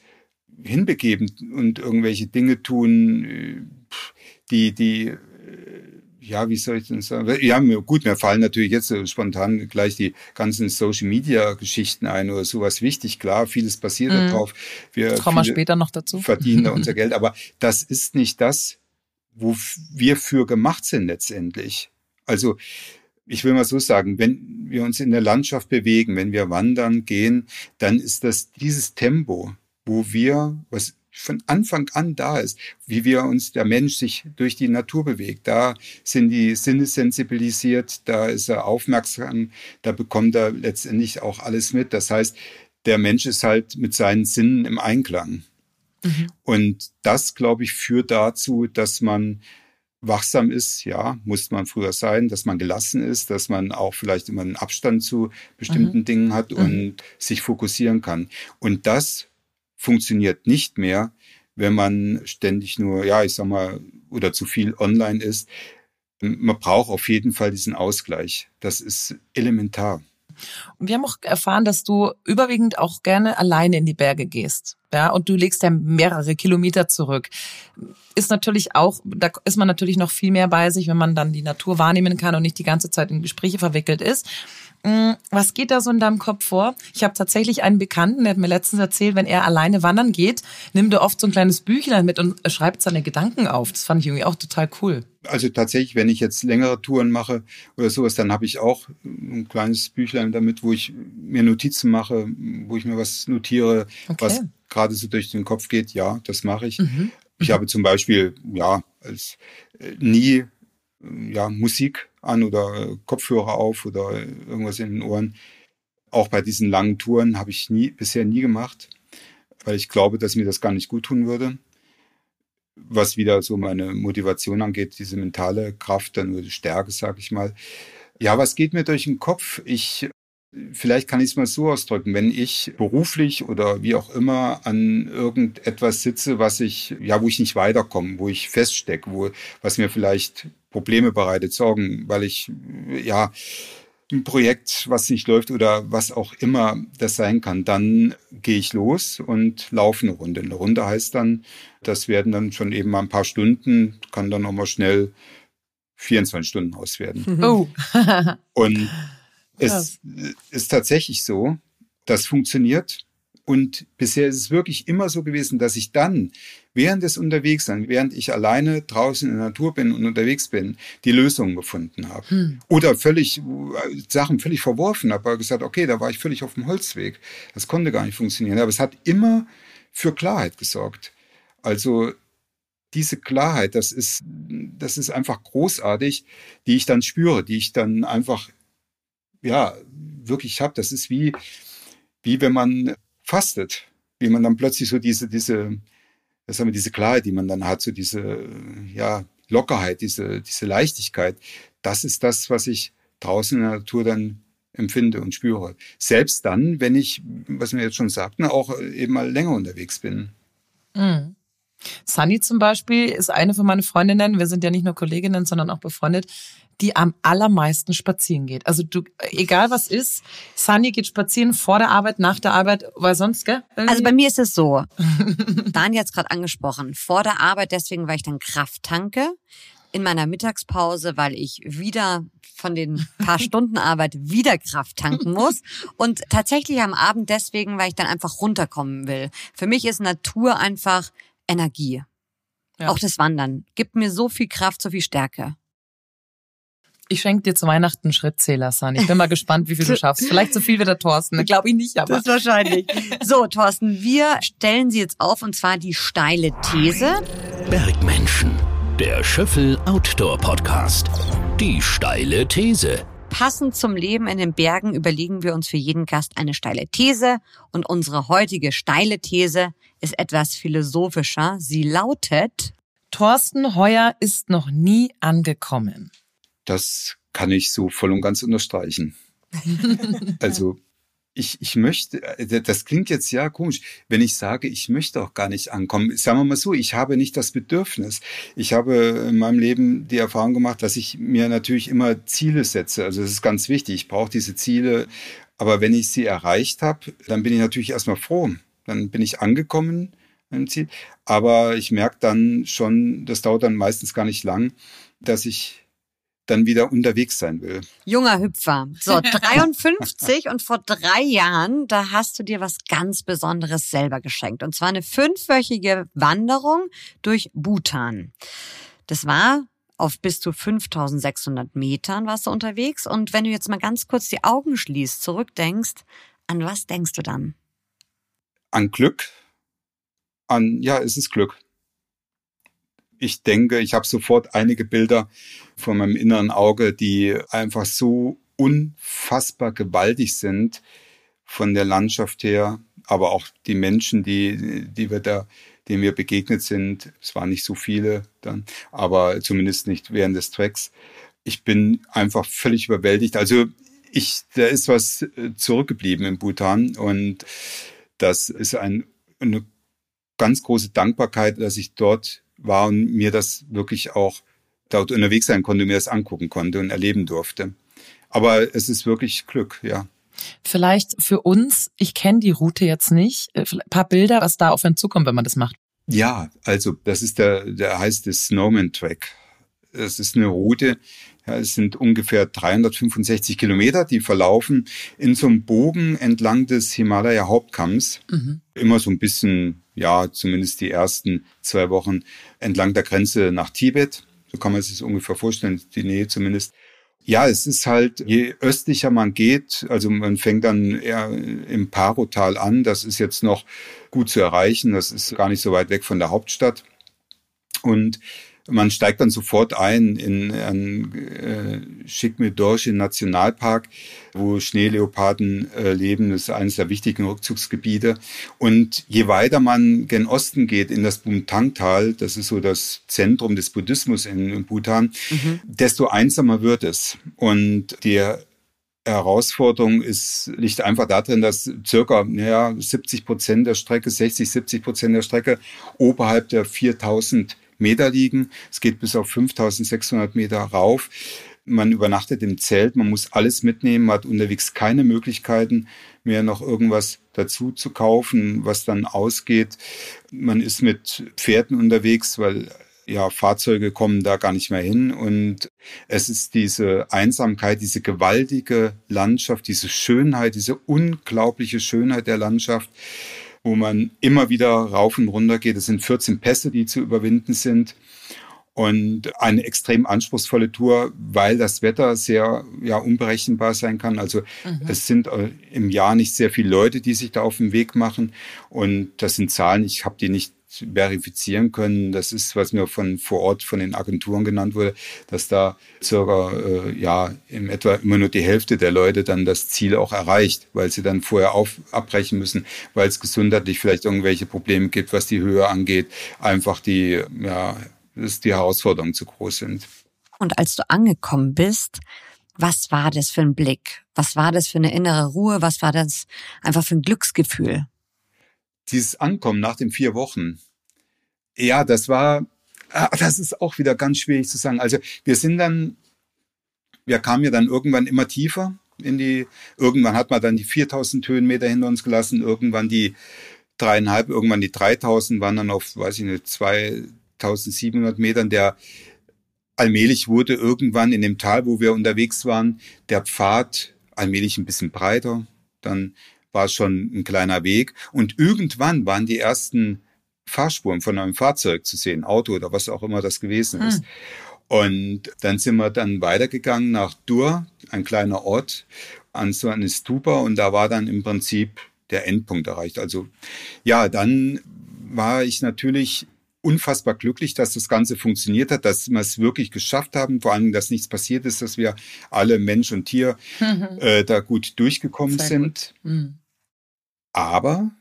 hinbegeben und irgendwelche Dinge tun, die, die ja, wie soll ich denn sagen? Ja, gut, mir fallen natürlich jetzt so spontan gleich die ganzen Social Media Geschichten ein oder sowas wichtig. Klar, vieles passiert mhm. darauf. Wir kommen wir später noch dazu. Verdienen da unser Geld, aber das ist nicht das, wo wir für gemacht sind letztendlich. Also, ich will mal so sagen, wenn wir uns in der Landschaft bewegen, wenn wir wandern gehen, dann ist das dieses Tempo, wo wir, was von Anfang an da ist, wie wir uns, der Mensch sich durch die Natur bewegt. Da sind die Sinne sensibilisiert, da ist er aufmerksam, da bekommt er letztendlich auch alles mit. Das heißt, der Mensch ist halt mit seinen Sinnen im Einklang. Mhm. Und das, glaube ich, führt dazu, dass man wachsam ist, ja, muss man früher sein, dass man gelassen ist, dass man auch vielleicht immer einen Abstand zu bestimmten mhm. Dingen hat und mhm. sich fokussieren kann. Und das funktioniert nicht mehr, wenn man ständig nur, ja, ich sag mal, oder zu viel online ist. Man braucht auf jeden Fall diesen Ausgleich. Das ist elementar. Und wir haben auch erfahren, dass du überwiegend auch gerne alleine in die Berge gehst. Ja, und du legst ja mehrere Kilometer zurück. Ist natürlich auch, da ist man natürlich noch viel mehr bei sich, wenn man dann die Natur wahrnehmen kann und nicht die ganze Zeit in Gespräche verwickelt ist. Mm, was geht da so in deinem Kopf vor? Ich habe tatsächlich einen Bekannten, der hat mir letztens erzählt, wenn er alleine wandern geht, nimmt er oft so ein kleines Büchlein mit und schreibt seine Gedanken auf. Das fand ich irgendwie auch total cool. Also tatsächlich, wenn ich jetzt längere Touren mache oder sowas, dann habe ich auch ein kleines Büchlein damit, wo ich mir Notizen mache, wo ich mir was notiere, okay. was gerade so durch den Kopf geht. Ja, das mache ich. Mhm. Ich mhm. habe zum Beispiel ja als äh, nie ja Musik an oder Kopfhörer auf oder irgendwas in den Ohren. Auch bei diesen langen Touren habe ich nie, bisher nie gemacht, weil ich glaube, dass mir das gar nicht gut tun würde. Was wieder so meine Motivation angeht, diese mentale Kraft, dann nur die Stärke, sag ich mal. Ja, was geht mir durch den Kopf? Ich Vielleicht kann ich es mal so ausdrücken, wenn ich beruflich oder wie auch immer an irgendetwas sitze, was ich, ja, wo ich nicht weiterkomme, wo ich feststecke, wo, was mir vielleicht Probleme bereitet, Sorgen, weil ich, ja, ein Projekt, was nicht läuft oder was auch immer das sein kann, dann gehe ich los und laufe eine Runde. Eine Runde heißt dann, das werden dann schon eben mal ein paar Stunden, kann dann auch mal schnell 24 Stunden auswerden. Oh. und es ist tatsächlich so, das funktioniert. Und bisher ist es wirklich immer so gewesen, dass ich dann, während des Unterwegsseins, während ich alleine draußen in der Natur bin und unterwegs bin, die Lösungen gefunden habe. Hm. Oder völlig äh, Sachen völlig verworfen habe, aber gesagt, okay, da war ich völlig auf dem Holzweg. Das konnte gar nicht funktionieren. Aber es hat immer für Klarheit gesorgt. Also diese Klarheit, das ist, das ist einfach großartig, die ich dann spüre, die ich dann einfach, ja, wirklich habe. Das ist wie, wie wenn man fastet, wie man dann plötzlich so diese, diese, das haben wir diese Klarheit, die man dann hat, so diese, ja, Lockerheit, diese, diese Leichtigkeit. Das ist das, was ich draußen in der Natur dann empfinde und spüre. Selbst dann, wenn ich, was wir jetzt schon sagten, auch eben mal länger unterwegs bin. Mhm. Sunny zum Beispiel ist eine von meinen Freundinnen, wir sind ja nicht nur Kolleginnen, sondern auch befreundet, die am allermeisten spazieren geht. Also du, egal was ist, Sunny geht spazieren vor der Arbeit, nach der Arbeit, weil sonst, gell? Irgendwie? Also bei mir ist es so. Daniel hat es gerade angesprochen. Vor der Arbeit deswegen, weil ich dann Kraft tanke. In meiner Mittagspause, weil ich wieder von den paar Stunden Arbeit wieder Kraft tanken muss. Und tatsächlich am Abend deswegen, weil ich dann einfach runterkommen will. Für mich ist Natur einfach Energie. Ja. Auch das Wandern gibt mir so viel Kraft, so viel Stärke. Ich schenke dir zu Weihnachten einen Schrittzähler, San. Ich bin mal gespannt, wie viel du schaffst. Vielleicht so viel wie der Thorsten. Glaube ich nicht, aber. Das ist wahrscheinlich. So, Thorsten, wir stellen sie jetzt auf und zwar die steile These. Bergmenschen. Der Schöffel Outdoor Podcast. Die steile These. Passend zum Leben in den Bergen überlegen wir uns für jeden Gast eine steile These und unsere heutige steile These ist etwas philosophischer. Sie lautet Thorsten Heuer ist noch nie angekommen. Das kann ich so voll und ganz unterstreichen. also ich, ich möchte, äh, das klingt jetzt ja komisch, wenn ich sage, ich möchte auch gar nicht ankommen. Sagen wir mal so, ich habe nicht das Bedürfnis. Ich habe in meinem Leben die Erfahrung gemacht, dass ich mir natürlich immer Ziele setze. Also das ist ganz wichtig. Ich brauche diese Ziele. Aber wenn ich sie erreicht habe, dann bin ich natürlich erstmal froh. Dann bin ich angekommen im Ziel. Aber ich merke dann schon, das dauert dann meistens gar nicht lang, dass ich dann wieder unterwegs sein will. Junger Hüpfer. So, 53 und vor drei Jahren, da hast du dir was ganz Besonderes selber geschenkt. Und zwar eine fünfwöchige Wanderung durch Bhutan. Das war auf bis zu 5600 Metern warst du unterwegs. Und wenn du jetzt mal ganz kurz die Augen schließt, zurückdenkst, an was denkst du dann? An Glück. An, ja, es ist Glück ich denke, ich habe sofort einige Bilder von meinem inneren Auge, die einfach so unfassbar gewaltig sind von der Landschaft her, aber auch die Menschen, die, die wir da, denen wir begegnet sind. Es waren nicht so viele dann, aber zumindest nicht während des Tracks. Ich bin einfach völlig überwältigt. Also ich, da ist was äh, zurückgeblieben in Bhutan und das ist ein, eine ganz große Dankbarkeit, dass ich dort war und mir das wirklich auch dort unterwegs sein konnte, mir das angucken konnte und erleben durfte. Aber es ist wirklich Glück, ja. Vielleicht für uns, ich kenne die Route jetzt nicht, ein äh, paar Bilder, was da auf einen zukommt, wenn man das macht. Ja, also das ist der, der heißt der Snowman Track. Das ist eine Route, ja, es sind ungefähr 365 Kilometer, die verlaufen in so einem Bogen entlang des Himalaya Hauptkamms. Mhm. Immer so ein bisschen, ja, zumindest die ersten zwei Wochen entlang der Grenze nach Tibet. So kann man sich das ungefähr vorstellen, die Nähe zumindest. Ja, es ist halt, je östlicher man geht, also man fängt dann eher im Parotal an, das ist jetzt noch gut zu erreichen, das ist gar nicht so weit weg von der Hauptstadt. Und man steigt dann sofort ein in einen äh, Chikme-Dorje Nationalpark, wo Schneeleoparden äh, leben. Das ist eines der wichtigen Rückzugsgebiete. Und je weiter man gen Osten geht, in das Bumtang-Tal, das ist so das Zentrum des Buddhismus in, in Bhutan, mhm. desto einsamer wird es. Und die Herausforderung ist, liegt einfach darin, dass circa ja, 70 Prozent der Strecke, 60, 70 Prozent der Strecke oberhalb der 4000 Meter liegen. Es geht bis auf 5600 Meter rauf. Man übernachtet im Zelt, man muss alles mitnehmen, man hat unterwegs keine Möglichkeiten mehr noch irgendwas dazu zu kaufen, was dann ausgeht. Man ist mit Pferden unterwegs, weil ja, Fahrzeuge kommen da gar nicht mehr hin. Und es ist diese Einsamkeit, diese gewaltige Landschaft, diese Schönheit, diese unglaubliche Schönheit der Landschaft, wo man immer wieder rauf und runter geht. Es sind 14 Pässe, die zu überwinden sind und eine extrem anspruchsvolle Tour, weil das Wetter sehr ja, unberechenbar sein kann. Also mhm. es sind äh, im Jahr nicht sehr viele Leute, die sich da auf den Weg machen und das sind Zahlen, ich habe die nicht verifizieren können. Das ist, was mir von vor Ort von den Agenturen genannt wurde, dass da circa äh, ja in etwa immer nur die Hälfte der Leute dann das Ziel auch erreicht, weil sie dann vorher auf, abbrechen müssen, weil es gesundheitlich vielleicht irgendwelche Probleme gibt, was die Höhe angeht, einfach die ja dass die Herausforderungen zu groß sind. Und als du angekommen bist, was war das für ein Blick? Was war das für eine innere Ruhe? Was war das einfach für ein Glücksgefühl? Dieses Ankommen nach den vier Wochen, ja, das war, ah, das ist auch wieder ganz schwierig zu sagen. Also wir sind dann, wir kamen ja dann irgendwann immer tiefer in die, irgendwann hat man dann die 4000 Höhenmeter hinter uns gelassen, irgendwann die dreieinhalb, irgendwann die 3000 waren dann auf, weiß ich nicht, zwei, 1700 Metern, der allmählich wurde irgendwann in dem Tal, wo wir unterwegs waren, der Pfad allmählich ein bisschen breiter. Dann war schon ein kleiner Weg. Und irgendwann waren die ersten Fahrspuren von einem Fahrzeug zu sehen, Auto oder was auch immer das gewesen ist. Hm. Und dann sind wir dann weitergegangen nach Dur, ein kleiner Ort, an so eine Stupa und da war dann im Prinzip der Endpunkt erreicht. Also ja, dann war ich natürlich unfassbar glücklich, dass das Ganze funktioniert hat, dass wir es wirklich geschafft haben, vor allem, dass nichts passiert ist, dass wir alle Mensch und Tier mhm. äh, da gut durchgekommen Sehr sind. Gut. Mhm. Aber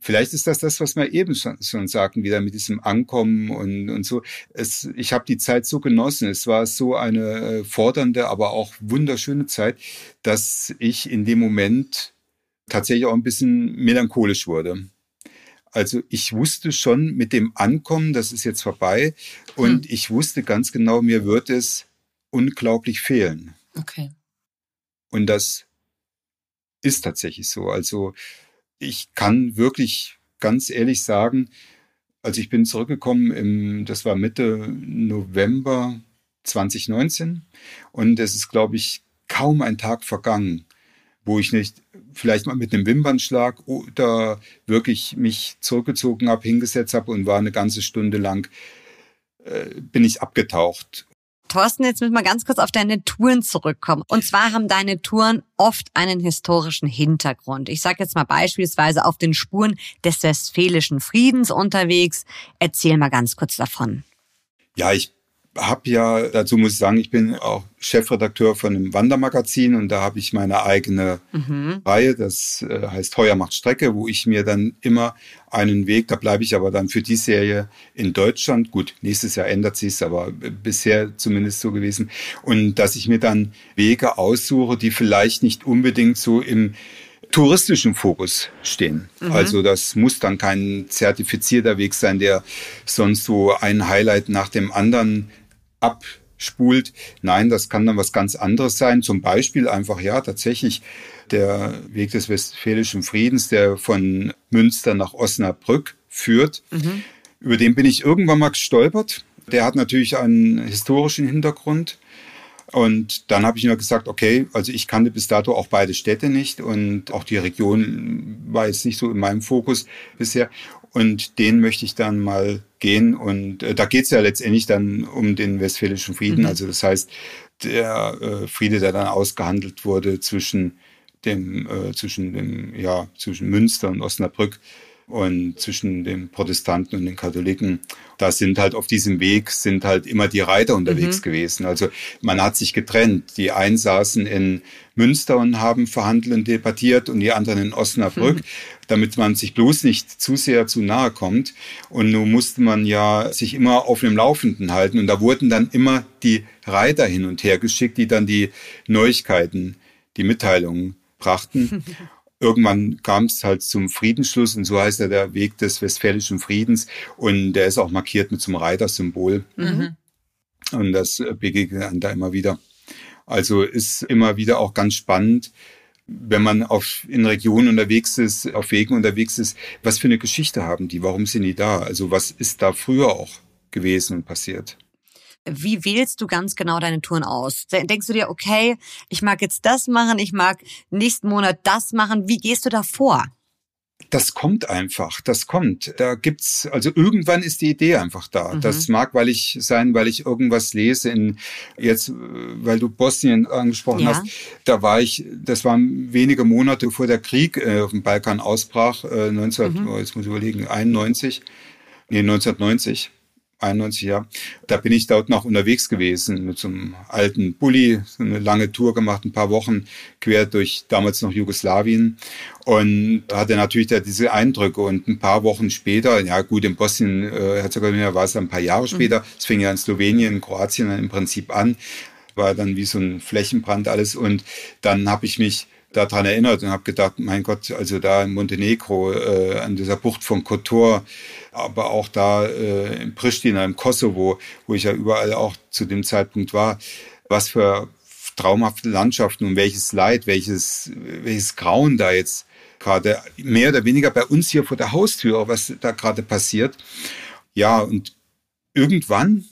vielleicht ist das das, was wir eben schon, schon sagten, wieder mit diesem Ankommen und, und so. Es, ich habe die Zeit so genossen. Es war so eine äh, fordernde, aber auch wunderschöne Zeit, dass ich in dem Moment tatsächlich auch ein bisschen melancholisch wurde. Also ich wusste schon mit dem Ankommen, das ist jetzt vorbei. Und hm. ich wusste ganz genau, mir wird es unglaublich fehlen. Okay. Und das ist tatsächlich so. Also ich kann wirklich ganz ehrlich sagen, also ich bin zurückgekommen im, das war Mitte November 2019 und es ist, glaube ich, kaum ein Tag vergangen, wo ich nicht vielleicht mal mit einem Wimpernschlag oder wirklich mich zurückgezogen habe, hingesetzt habe und war eine ganze Stunde lang, äh, bin ich abgetaucht. Thorsten, jetzt müssen wir ganz kurz auf deine Touren zurückkommen. Und zwar haben deine Touren oft einen historischen Hintergrund. Ich sage jetzt mal beispielsweise auf den Spuren des Westfälischen Friedens unterwegs. Erzähl mal ganz kurz davon. Ja, ich habe ja, dazu muss ich sagen, ich bin auch Chefredakteur von einem Wandermagazin und da habe ich meine eigene mhm. Reihe, das äh, heißt Heuer macht Strecke, wo ich mir dann immer einen Weg, da bleibe ich aber dann für die Serie in Deutschland, gut, nächstes Jahr ändert sich aber bisher zumindest so gewesen, und dass ich mir dann Wege aussuche, die vielleicht nicht unbedingt so im touristischen Fokus stehen. Mhm. Also das muss dann kein zertifizierter Weg sein, der sonst so ein Highlight nach dem anderen abspult. Nein, das kann dann was ganz anderes sein. Zum Beispiel einfach, ja, tatsächlich der Weg des Westfälischen Friedens, der von Münster nach Osnabrück führt. Mhm. Über den bin ich irgendwann mal gestolpert. Der hat natürlich einen historischen Hintergrund. Und dann habe ich nur gesagt, okay, also ich kannte bis dato auch beide Städte nicht und auch die Region war jetzt nicht so in meinem Fokus bisher. Und den möchte ich dann mal gehen. Und äh, da geht es ja letztendlich dann um den Westfälischen Frieden. Mhm. Also das heißt, der äh, Friede, der dann ausgehandelt wurde zwischen dem, äh, zwischen dem, ja, zwischen Münster und Osnabrück, und zwischen den Protestanten und den Katholiken. Da sind halt auf diesem Weg sind halt immer die Reiter unterwegs mhm. gewesen. Also man hat sich getrennt. Die einen saßen in Münster und haben verhandelt und debattiert und die anderen in Osnabrück, mhm. damit man sich bloß nicht zu sehr zu nahe kommt. Und nun musste man ja sich immer auf dem Laufenden halten und da wurden dann immer die Reiter hin und her geschickt, die dann die Neuigkeiten, die Mitteilungen brachten. irgendwann kam es halt zum Friedensschluss und so heißt er der Weg des Westfälischen Friedens und der ist auch markiert mit so einem Reitersymbol. Mhm. Und das begegnet dann da immer wieder. Also ist immer wieder auch ganz spannend, wenn man auf, in Regionen unterwegs ist, auf Wegen unterwegs ist, was für eine Geschichte haben die? Warum sind die da? Also was ist da früher auch gewesen und passiert? Wie wählst du ganz genau deine Touren aus? Denkst du dir, okay, ich mag jetzt das machen, ich mag nächsten Monat das machen. Wie gehst du da vor? das kommt einfach, das kommt. Da gibt's, also irgendwann ist die Idee einfach da. Mhm. Das mag, weil ich sein, weil ich irgendwas lese in, jetzt, weil du Bosnien angesprochen ja. hast, da war ich, das waren wenige Monate vor der Krieg äh, auf dem Balkan ausbrach, äh, 19, mhm. oh, jetzt muss ich überlegen, 91, nee, 1990. 91, ja. Da bin ich dort noch unterwegs gewesen mit so einem alten Bulli, so eine lange Tour gemacht, ein paar Wochen quer durch damals noch Jugoslawien und hatte natürlich da diese Eindrücke und ein paar Wochen später, ja gut, in Bosnien, äh, Herzegowina war es dann ein paar Jahre später, mhm. es fing ja in Slowenien, Kroatien dann im Prinzip an, war dann wie so ein Flächenbrand alles und dann habe ich mich daran erinnert und habe gedacht, mein Gott, also da in Montenegro, äh, an dieser Bucht von Kotor, aber auch da äh, in Pristina, im Kosovo, wo ich ja überall auch zu dem Zeitpunkt war, was für traumhafte Landschaften und welches Leid, welches, welches Grauen da jetzt gerade mehr oder weniger bei uns hier vor der Haustür, was da gerade passiert. Ja, und irgendwann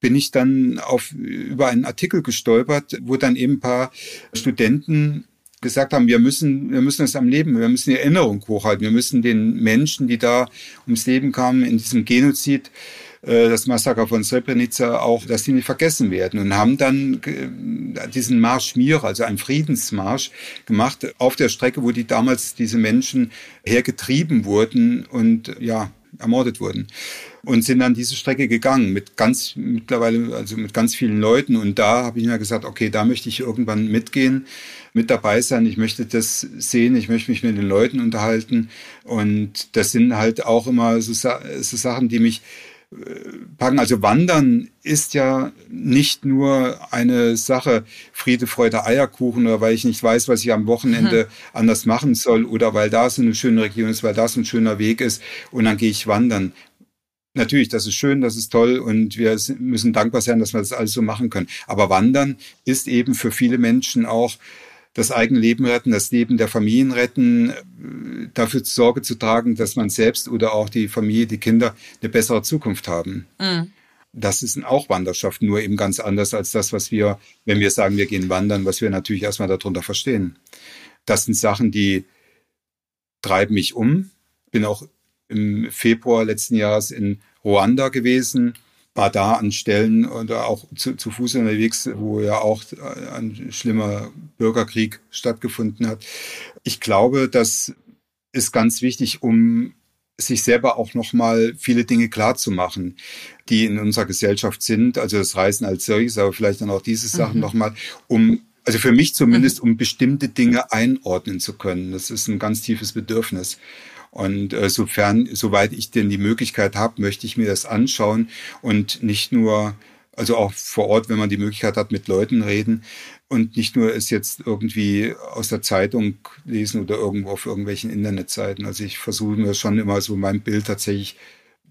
bin ich dann auf, über einen Artikel gestolpert, wo dann eben ein paar Studenten gesagt haben, wir müssen, wir müssen es am Leben, wir müssen die Erinnerung hochhalten, wir müssen den Menschen, die da ums Leben kamen in diesem Genozid, äh, das Massaker von Srebrenica auch, dass die nicht vergessen werden. Und haben dann diesen Marsch Mir, also einen Friedensmarsch gemacht auf der Strecke, wo die damals diese Menschen hergetrieben wurden und ja, ermordet wurden. Und sind dann diese Strecke gegangen mit ganz mittlerweile also mit ganz vielen Leuten. Und da habe ich mir gesagt, okay, da möchte ich irgendwann mitgehen, mit dabei sein, ich möchte das sehen, ich möchte mich mit den Leuten unterhalten und das sind halt auch immer so, so Sachen, die mich äh, packen. Also Wandern ist ja nicht nur eine Sache Friede, Freude, Eierkuchen oder weil ich nicht weiß, was ich am Wochenende mhm. anders machen soll oder weil da so eine schöne Region ist, weil da so ein schöner Weg ist und dann gehe ich wandern. Natürlich, das ist schön, das ist toll und wir müssen dankbar sein, dass wir das alles so machen können. Aber Wandern ist eben für viele Menschen auch das eigene Leben retten, das Leben der Familien retten, äh, dafür Sorge zu tragen, dass man selbst oder auch die Familie, die Kinder eine bessere Zukunft haben. Mhm. Das ist auch Wanderschaft, nur eben ganz anders als das, was wir, wenn wir sagen, wir gehen wandern, was wir natürlich erstmal darunter verstehen. Das sind Sachen, die treiben mich um. Bin auch im Februar letzten Jahres in Ruanda gewesen, war da an Stellen oder auch zu, zu Fuß unterwegs, wo ja auch ein schlimmer Bürgerkrieg stattgefunden hat. Ich glaube, das ist ganz wichtig, um sich selber auch nochmal viele Dinge klar zu machen, die in unserer Gesellschaft sind. Also das Reisen als solches, aber vielleicht dann auch diese Sachen mhm. nochmal, um, also für mich zumindest, mhm. um bestimmte Dinge einordnen zu können. Das ist ein ganz tiefes Bedürfnis. Und äh, sofern, soweit ich denn die Möglichkeit habe, möchte ich mir das anschauen und nicht nur, also auch vor Ort, wenn man die Möglichkeit hat, mit Leuten reden und nicht nur es jetzt irgendwie aus der Zeitung lesen oder irgendwo auf irgendwelchen Internetseiten. Also ich versuche mir schon immer so mein Bild tatsächlich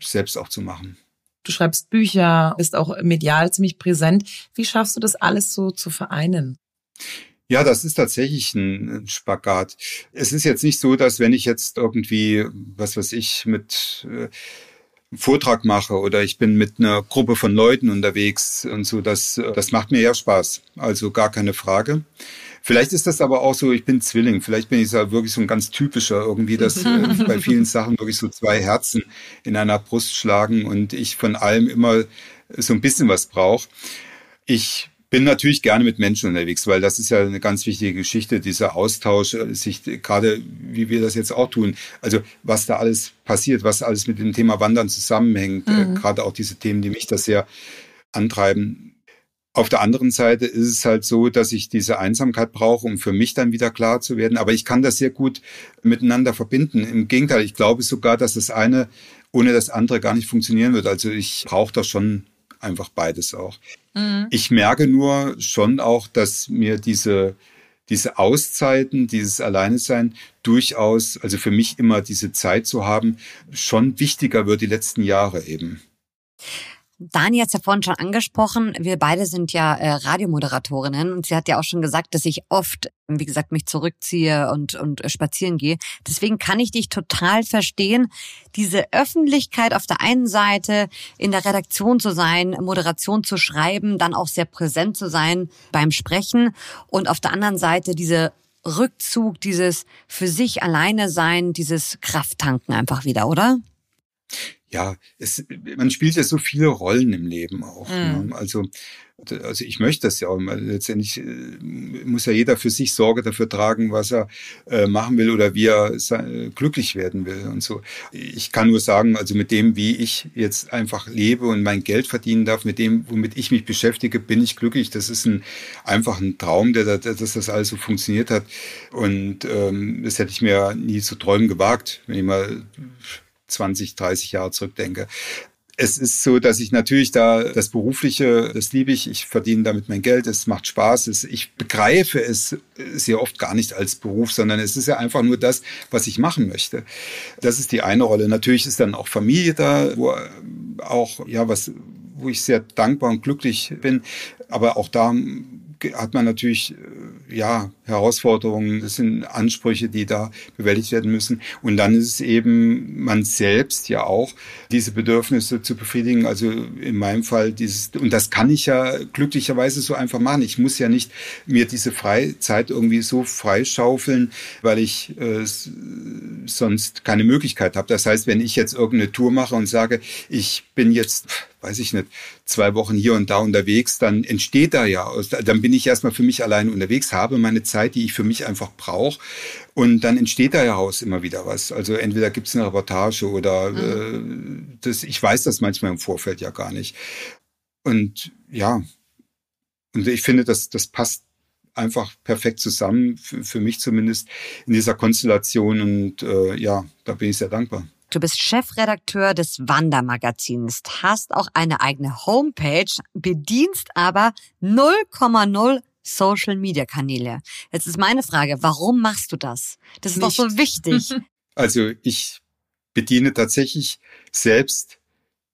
selbst auch zu machen. Du schreibst Bücher, bist auch medial ziemlich präsent. Wie schaffst du das alles so zu vereinen? Ja, das ist tatsächlich ein Spagat. Es ist jetzt nicht so, dass wenn ich jetzt irgendwie, was weiß ich, mit äh, Vortrag mache oder ich bin mit einer Gruppe von Leuten unterwegs und so, das, das macht mir ja Spaß. Also gar keine Frage. Vielleicht ist das aber auch so, ich bin Zwilling, vielleicht bin ich ja wirklich so ein ganz typischer irgendwie, dass äh, bei vielen Sachen wirklich so zwei Herzen in einer Brust schlagen und ich von allem immer so ein bisschen was brauche. Ich bin natürlich gerne mit Menschen unterwegs, weil das ist ja eine ganz wichtige Geschichte, dieser Austausch, äh, sich gerade, wie wir das jetzt auch tun, also was da alles passiert, was alles mit dem Thema Wandern zusammenhängt, äh, mhm. gerade auch diese Themen, die mich das sehr antreiben. Auf der anderen Seite ist es halt so, dass ich diese Einsamkeit brauche, um für mich dann wieder klar zu werden. Aber ich kann das sehr gut miteinander verbinden. Im Gegenteil, ich glaube sogar, dass das eine ohne das andere gar nicht funktionieren wird. Also ich brauche da schon einfach beides auch. Mhm. Ich merke nur schon auch, dass mir diese, diese Auszeiten, dieses Alleinesein durchaus, also für mich immer diese Zeit zu haben, schon wichtiger wird die letzten Jahre eben. Dani hat es ja vorhin schon angesprochen. Wir beide sind ja äh, Radiomoderatorinnen und sie hat ja auch schon gesagt, dass ich oft, wie gesagt, mich zurückziehe und, und spazieren gehe. Deswegen kann ich dich total verstehen. Diese Öffentlichkeit auf der einen Seite in der Redaktion zu sein, Moderation zu schreiben, dann auch sehr präsent zu sein beim Sprechen und auf der anderen Seite diese Rückzug, dieses für sich alleine sein, dieses Krafttanken einfach wieder, oder? Ja, es, man spielt ja so viele Rollen im Leben auch. Mhm. Ne? Also also ich möchte das ja auch. Letztendlich äh, muss ja jeder für sich Sorge dafür tragen, was er äh, machen will oder wie er glücklich werden will und so. Ich kann nur sagen, also mit dem, wie ich jetzt einfach lebe und mein Geld verdienen darf, mit dem, womit ich mich beschäftige, bin ich glücklich. Das ist ein einfach ein Traum, der, der dass das alles so funktioniert hat. Und ähm, das hätte ich mir nie zu träumen gewagt, wenn ich mal 20, 30 Jahre zurückdenke. Es ist so, dass ich natürlich da das Berufliche, das liebe ich, ich verdiene damit mein Geld, es macht Spaß, es, ich begreife es sehr oft gar nicht als Beruf, sondern es ist ja einfach nur das, was ich machen möchte. Das ist die eine Rolle. Natürlich ist dann auch Familie da, wo auch, ja, was, wo ich sehr dankbar und glücklich bin, aber auch da hat man natürlich äh, ja Herausforderungen, das sind Ansprüche, die da bewältigt werden müssen. Und dann ist es eben man selbst ja auch, diese Bedürfnisse zu befriedigen. Also in meinem Fall dieses, und das kann ich ja glücklicherweise so einfach machen. Ich muss ja nicht mir diese Freizeit irgendwie so freischaufeln, weil ich äh, sonst keine Möglichkeit habe. Das heißt, wenn ich jetzt irgendeine Tour mache und sage, ich bin jetzt weiß ich nicht, zwei Wochen hier und da unterwegs, dann entsteht da ja, dann bin ich erstmal für mich alleine unterwegs, habe meine Zeit, die ich für mich einfach brauche und dann entsteht da ja aus immer wieder was. Also entweder gibt es eine Reportage oder mhm. äh, das, ich weiß das manchmal im Vorfeld ja gar nicht. Und ja, und ich finde, das, das passt einfach perfekt zusammen, für, für mich zumindest in dieser Konstellation und äh, ja, da bin ich sehr dankbar. Du bist Chefredakteur des Wandermagazins, hast auch eine eigene Homepage, bedienst aber 0,0 Social Media Kanäle. Jetzt ist meine Frage, warum machst du das? Das ist Nicht. doch so wichtig. Also ich bediene tatsächlich selbst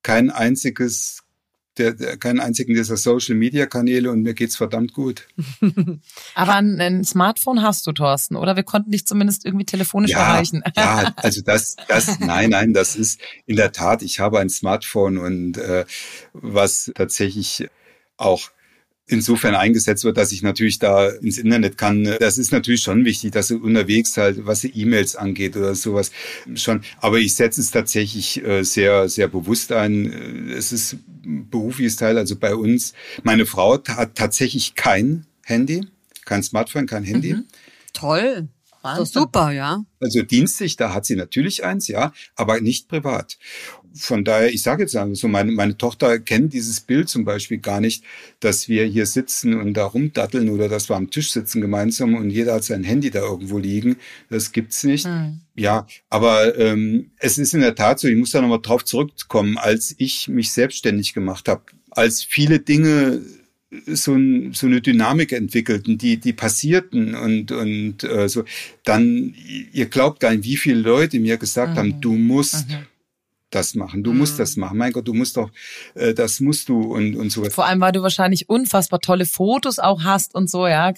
kein einziges der, der, keinen einzigen dieser Social-Media-Kanäle und mir geht's verdammt gut. Aber ein, ein, Smartphone hast du, Thorsten, oder? Wir konnten dich zumindest irgendwie telefonisch ja, erreichen. ja, also das, das, nein, nein, das ist in der Tat, ich habe ein Smartphone und äh, was tatsächlich auch insofern eingesetzt wird, dass ich natürlich da ins Internet kann. Das ist natürlich schon wichtig, dass du unterwegs halt, was die E-Mails angeht oder sowas schon. Aber ich setze es tatsächlich äh, sehr, sehr bewusst ein. Äh, es ist ein berufliches Teil, also bei uns. Meine Frau hat tatsächlich kein Handy, kein Smartphone, kein Handy. Mhm. Toll. Wahnsinn. super, ja. Also dienstlich, da hat sie natürlich eins, ja, aber nicht privat von daher, ich sage jetzt einfach so, meine, meine Tochter kennt dieses Bild zum Beispiel gar nicht, dass wir hier sitzen und da rumdatteln oder dass wir am Tisch sitzen gemeinsam und jeder hat sein Handy da irgendwo liegen. Das gibt's nicht. Hm. Ja, aber ähm, es ist in der Tat so, ich muss da nochmal drauf zurückkommen, als ich mich selbstständig gemacht habe, als viele Dinge so, ein, so eine Dynamik entwickelten, die, die passierten und, und äh, so, dann, ihr glaubt gar nicht, wie viele Leute mir gesagt mhm. haben, du musst mhm das machen, du mhm. musst das machen. Mein Gott, du musst doch, äh, das musst du und, und so. Vor allem, weil du wahrscheinlich unfassbar tolle Fotos auch hast und so, ja,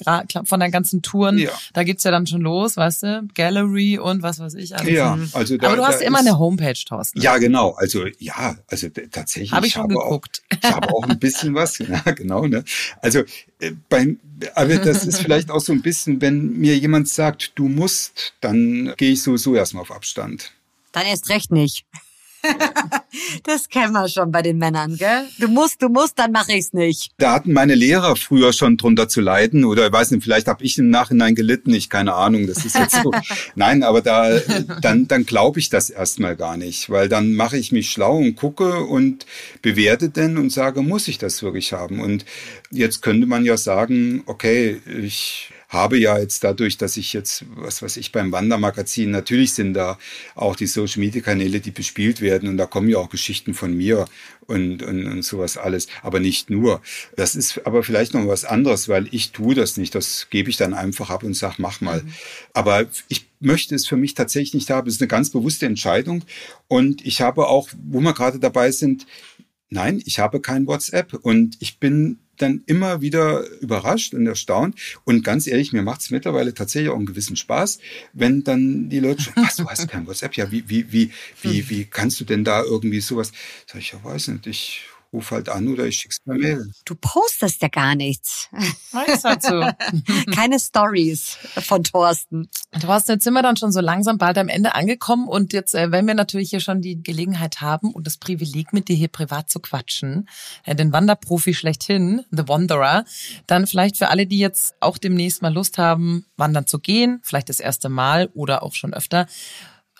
von deinen ganzen Touren. Ja. Da geht's ja dann schon los, weißt du, Gallery und was weiß ich. Alles. Ja, also da, Aber du hast immer ist, eine Homepage, Thorsten. Ja, genau. Also ja, also tatsächlich. Hab ich schon geguckt. Auch, ich habe auch ein bisschen was. Ja, genau. Ne? Also äh, beim, aber das ist vielleicht auch so ein bisschen, wenn mir jemand sagt, du musst, dann gehe ich sowieso erstmal auf Abstand. Dann erst recht nicht. das kennen wir schon bei den Männern, gell? Du musst, du musst, dann mache ich's nicht. Da hatten meine Lehrer früher schon drunter zu leiden oder ich weiß nicht, vielleicht habe ich im Nachhinein gelitten, ich keine Ahnung, das ist jetzt so. Nein, aber da dann dann glaube ich das erstmal gar nicht, weil dann mache ich mich schlau und gucke und bewerte denn und sage, muss ich das wirklich haben? Und jetzt könnte man ja sagen, okay, ich habe ja jetzt dadurch, dass ich jetzt, was weiß ich, beim Wandermagazin, natürlich sind da auch die Social Media Kanäle, die bespielt werden und da kommen ja auch Geschichten von mir und, und, und sowas alles, aber nicht nur. Das ist aber vielleicht noch was anderes, weil ich tue das nicht. Das gebe ich dann einfach ab und sage, mach mal. Mhm. Aber ich möchte es für mich tatsächlich nicht haben. Es ist eine ganz bewusste Entscheidung. Und ich habe auch, wo wir gerade dabei sind, nein, ich habe kein WhatsApp und ich bin dann immer wieder überrascht und erstaunt. Und ganz ehrlich, mir macht es mittlerweile tatsächlich auch einen gewissen Spaß, wenn dann die Leute sagen, was, du hast kein WhatsApp? Ja, wie, wie, wie, wie, wie kannst du denn da irgendwie sowas? Sag ich, ja, weiß nicht, ich ruf halt an oder ich schick's per Mail. Du postest ja gar nichts. Halt so. Keine Stories von Thorsten. Thorsten, jetzt sind wir dann schon so langsam bald am Ende angekommen und jetzt, äh, wenn wir natürlich hier schon die Gelegenheit haben und das Privileg, mit dir hier privat zu quatschen, äh, den Wanderprofi schlechthin, The Wanderer, dann vielleicht für alle, die jetzt auch demnächst mal Lust haben, wandern zu gehen, vielleicht das erste Mal oder auch schon öfter,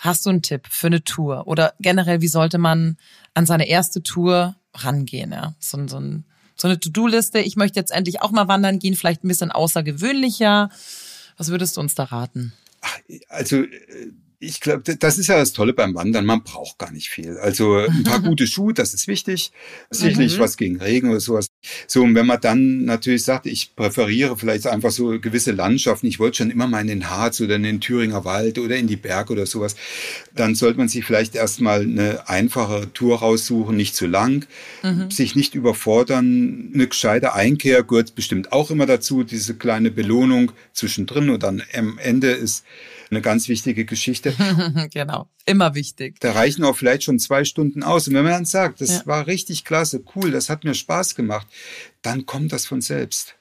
Hast du einen Tipp für eine Tour? Oder generell, wie sollte man an seine erste Tour rangehen? Ja? So, so, ein, so eine To-Do-Liste. Ich möchte jetzt endlich auch mal wandern gehen, vielleicht ein bisschen außergewöhnlicher. Was würdest du uns da raten? Also äh, ich glaube, das ist ja das Tolle beim Wandern. Man braucht gar nicht viel. Also ein paar gute Schuhe, das ist wichtig. Sicherlich mhm. was gegen Regen oder sowas. So, und wenn man dann natürlich sagt, ich präferiere vielleicht einfach so gewisse Landschaften. Ich wollte schon immer mal in den Harz oder in den Thüringer Wald oder in die Berge oder sowas. Dann sollte man sich vielleicht erstmal eine einfache Tour raussuchen, nicht zu lang, mhm. sich nicht überfordern. Eine gescheite Einkehr gehört bestimmt auch immer dazu. Diese kleine Belohnung zwischendrin und dann am Ende ist eine ganz wichtige Geschichte. genau, immer wichtig. Da reichen auch vielleicht schon zwei Stunden aus. Und wenn man dann sagt, das ja. war richtig klasse, cool, das hat mir Spaß gemacht, dann kommt das von selbst.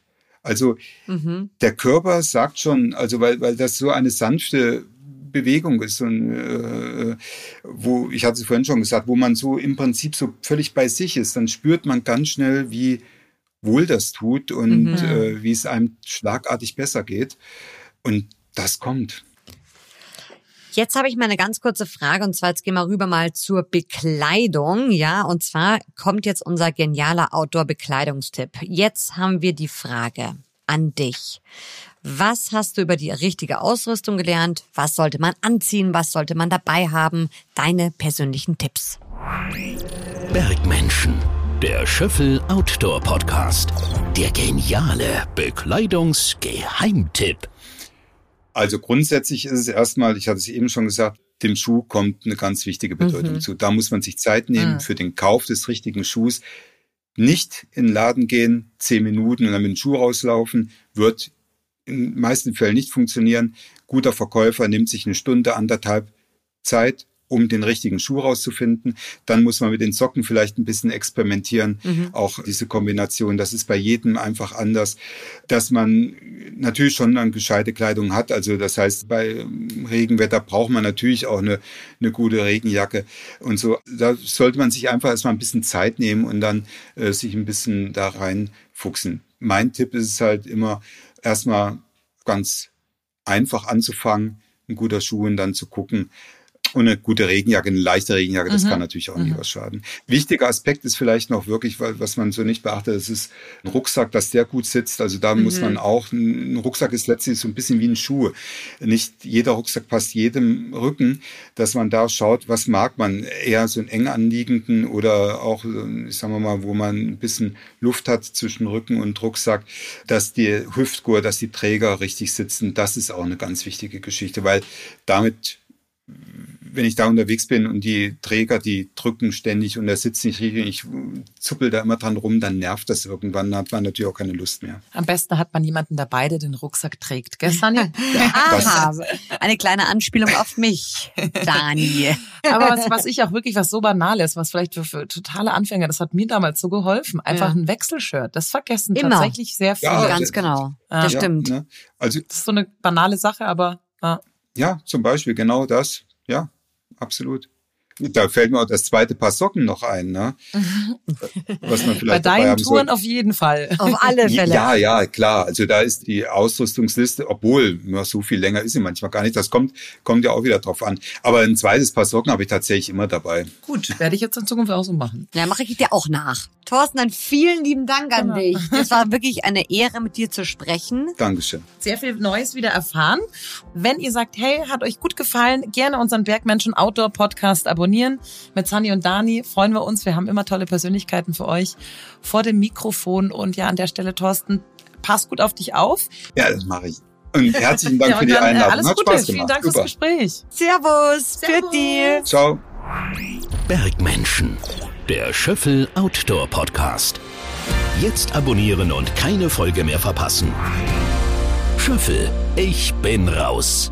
Also mhm. der Körper sagt schon, also weil, weil das so eine sanfte Bewegung ist und äh, wo ich hatte es vorhin schon gesagt, wo man so im Prinzip so völlig bei sich ist, dann spürt man ganz schnell, wie wohl das tut und mhm. äh, wie es einem schlagartig besser geht. Und das kommt. Jetzt habe ich mal eine ganz kurze Frage und zwar jetzt gehen wir rüber mal zur Bekleidung, ja, und zwar kommt jetzt unser genialer Outdoor-Bekleidungstipp. Jetzt haben wir die Frage an dich. Was hast du über die richtige Ausrüstung gelernt? Was sollte man anziehen? Was sollte man dabei haben? Deine persönlichen Tipps. Bergmenschen, der Schöffel Outdoor Podcast. Der geniale Bekleidungsgeheimtipp. Also grundsätzlich ist es erstmal, ich hatte es eben schon gesagt, dem Schuh kommt eine ganz wichtige Bedeutung mhm. zu. Da muss man sich Zeit nehmen mhm. für den Kauf des richtigen Schuhs. Nicht in den Laden gehen, zehn Minuten und dann mit dem Schuh rauslaufen, wird in den meisten Fällen nicht funktionieren. Guter Verkäufer nimmt sich eine Stunde, anderthalb Zeit, um den richtigen Schuh rauszufinden. Dann muss man mit den Socken vielleicht ein bisschen experimentieren. Mhm. Auch diese Kombination, das ist bei jedem einfach anders, dass man natürlich schon eine gescheite Kleidung hat. Also das heißt, bei Regenwetter braucht man natürlich auch eine, eine gute Regenjacke und so. Da sollte man sich einfach erstmal ein bisschen Zeit nehmen und dann äh, sich ein bisschen da reinfuchsen. Mein Tipp ist es halt immer erstmal ganz einfach anzufangen, ein guter Schuh und dann zu gucken, und eine gute Regenjacke, eine leichte Regenjacke, das mhm. kann natürlich auch mhm. nie was schaden. Wichtiger Aspekt ist vielleicht noch wirklich, was man so nicht beachtet, das ist ein Rucksack, dass der gut sitzt. Also da mhm. muss man auch, ein Rucksack ist letztlich so ein bisschen wie ein Schuh. Nicht jeder Rucksack passt jedem Rücken, dass man da schaut, was mag man. Eher so einen eng anliegenden oder auch, sagen wir mal, wo man ein bisschen Luft hat zwischen Rücken und Rucksack, dass die Hüftgurt, dass die Träger richtig sitzen. Das ist auch eine ganz wichtige Geschichte, weil damit wenn ich da unterwegs bin und die Träger, die drücken ständig und der sitzt nicht richtig und ich zuppel da immer dran rum, dann nervt das irgendwann, dann hat man natürlich auch keine Lust mehr. Am besten hat man jemanden dabei, der den Rucksack trägt. Gestern ja, Aha, eine kleine Anspielung auf mich, Dani. Aber was, was ich auch wirklich, was so banal ist, was vielleicht für, für totale Anfänger, das hat mir damals so geholfen, einfach ja. ein Wechselshirt. Das vergessen Immer. tatsächlich sehr viele. Ja, Ganz genau, das stimmt. Ne? Also, das ist so eine banale Sache, aber... Ja, zum Beispiel genau das. Ja, absolut. Da fällt mir auch das zweite Paar Socken noch ein, ne? Was man vielleicht Bei deinen Touren auf jeden Fall. Auf alle Fälle. Ja, ja, klar. Also da ist die Ausrüstungsliste, obwohl nur so viel länger ist sie manchmal gar nicht. Das kommt, kommt ja auch wieder drauf an. Aber ein zweites Paar Socken habe ich tatsächlich immer dabei. Gut, werde ich jetzt in Zukunft auch so machen. Ja, mache ich dir auch nach. Thorsten, dann vielen lieben Dank an genau. dich. Es war wirklich eine Ehre, mit dir zu sprechen. Dankeschön. Sehr viel Neues wieder erfahren. Wenn ihr sagt, hey, hat euch gut gefallen, gerne unseren Bergmenschen Outdoor Podcast abonnieren abonnieren. Mit Sunny und Dani freuen wir uns. Wir haben immer tolle Persönlichkeiten für euch vor dem Mikrofon. Und ja, an der Stelle, Thorsten, pass gut auf dich auf. Ja, das mache ich. Und herzlichen Dank ja, und für die dann, äh, Einladung. Alles Hat Gute. Spaß gemacht. Vielen Dank Super. fürs Gespräch. Servus. Servus. Für. Ciao. Bergmenschen. Der Schöffel Outdoor Podcast. Jetzt abonnieren und keine Folge mehr verpassen. Schöffel, ich bin raus.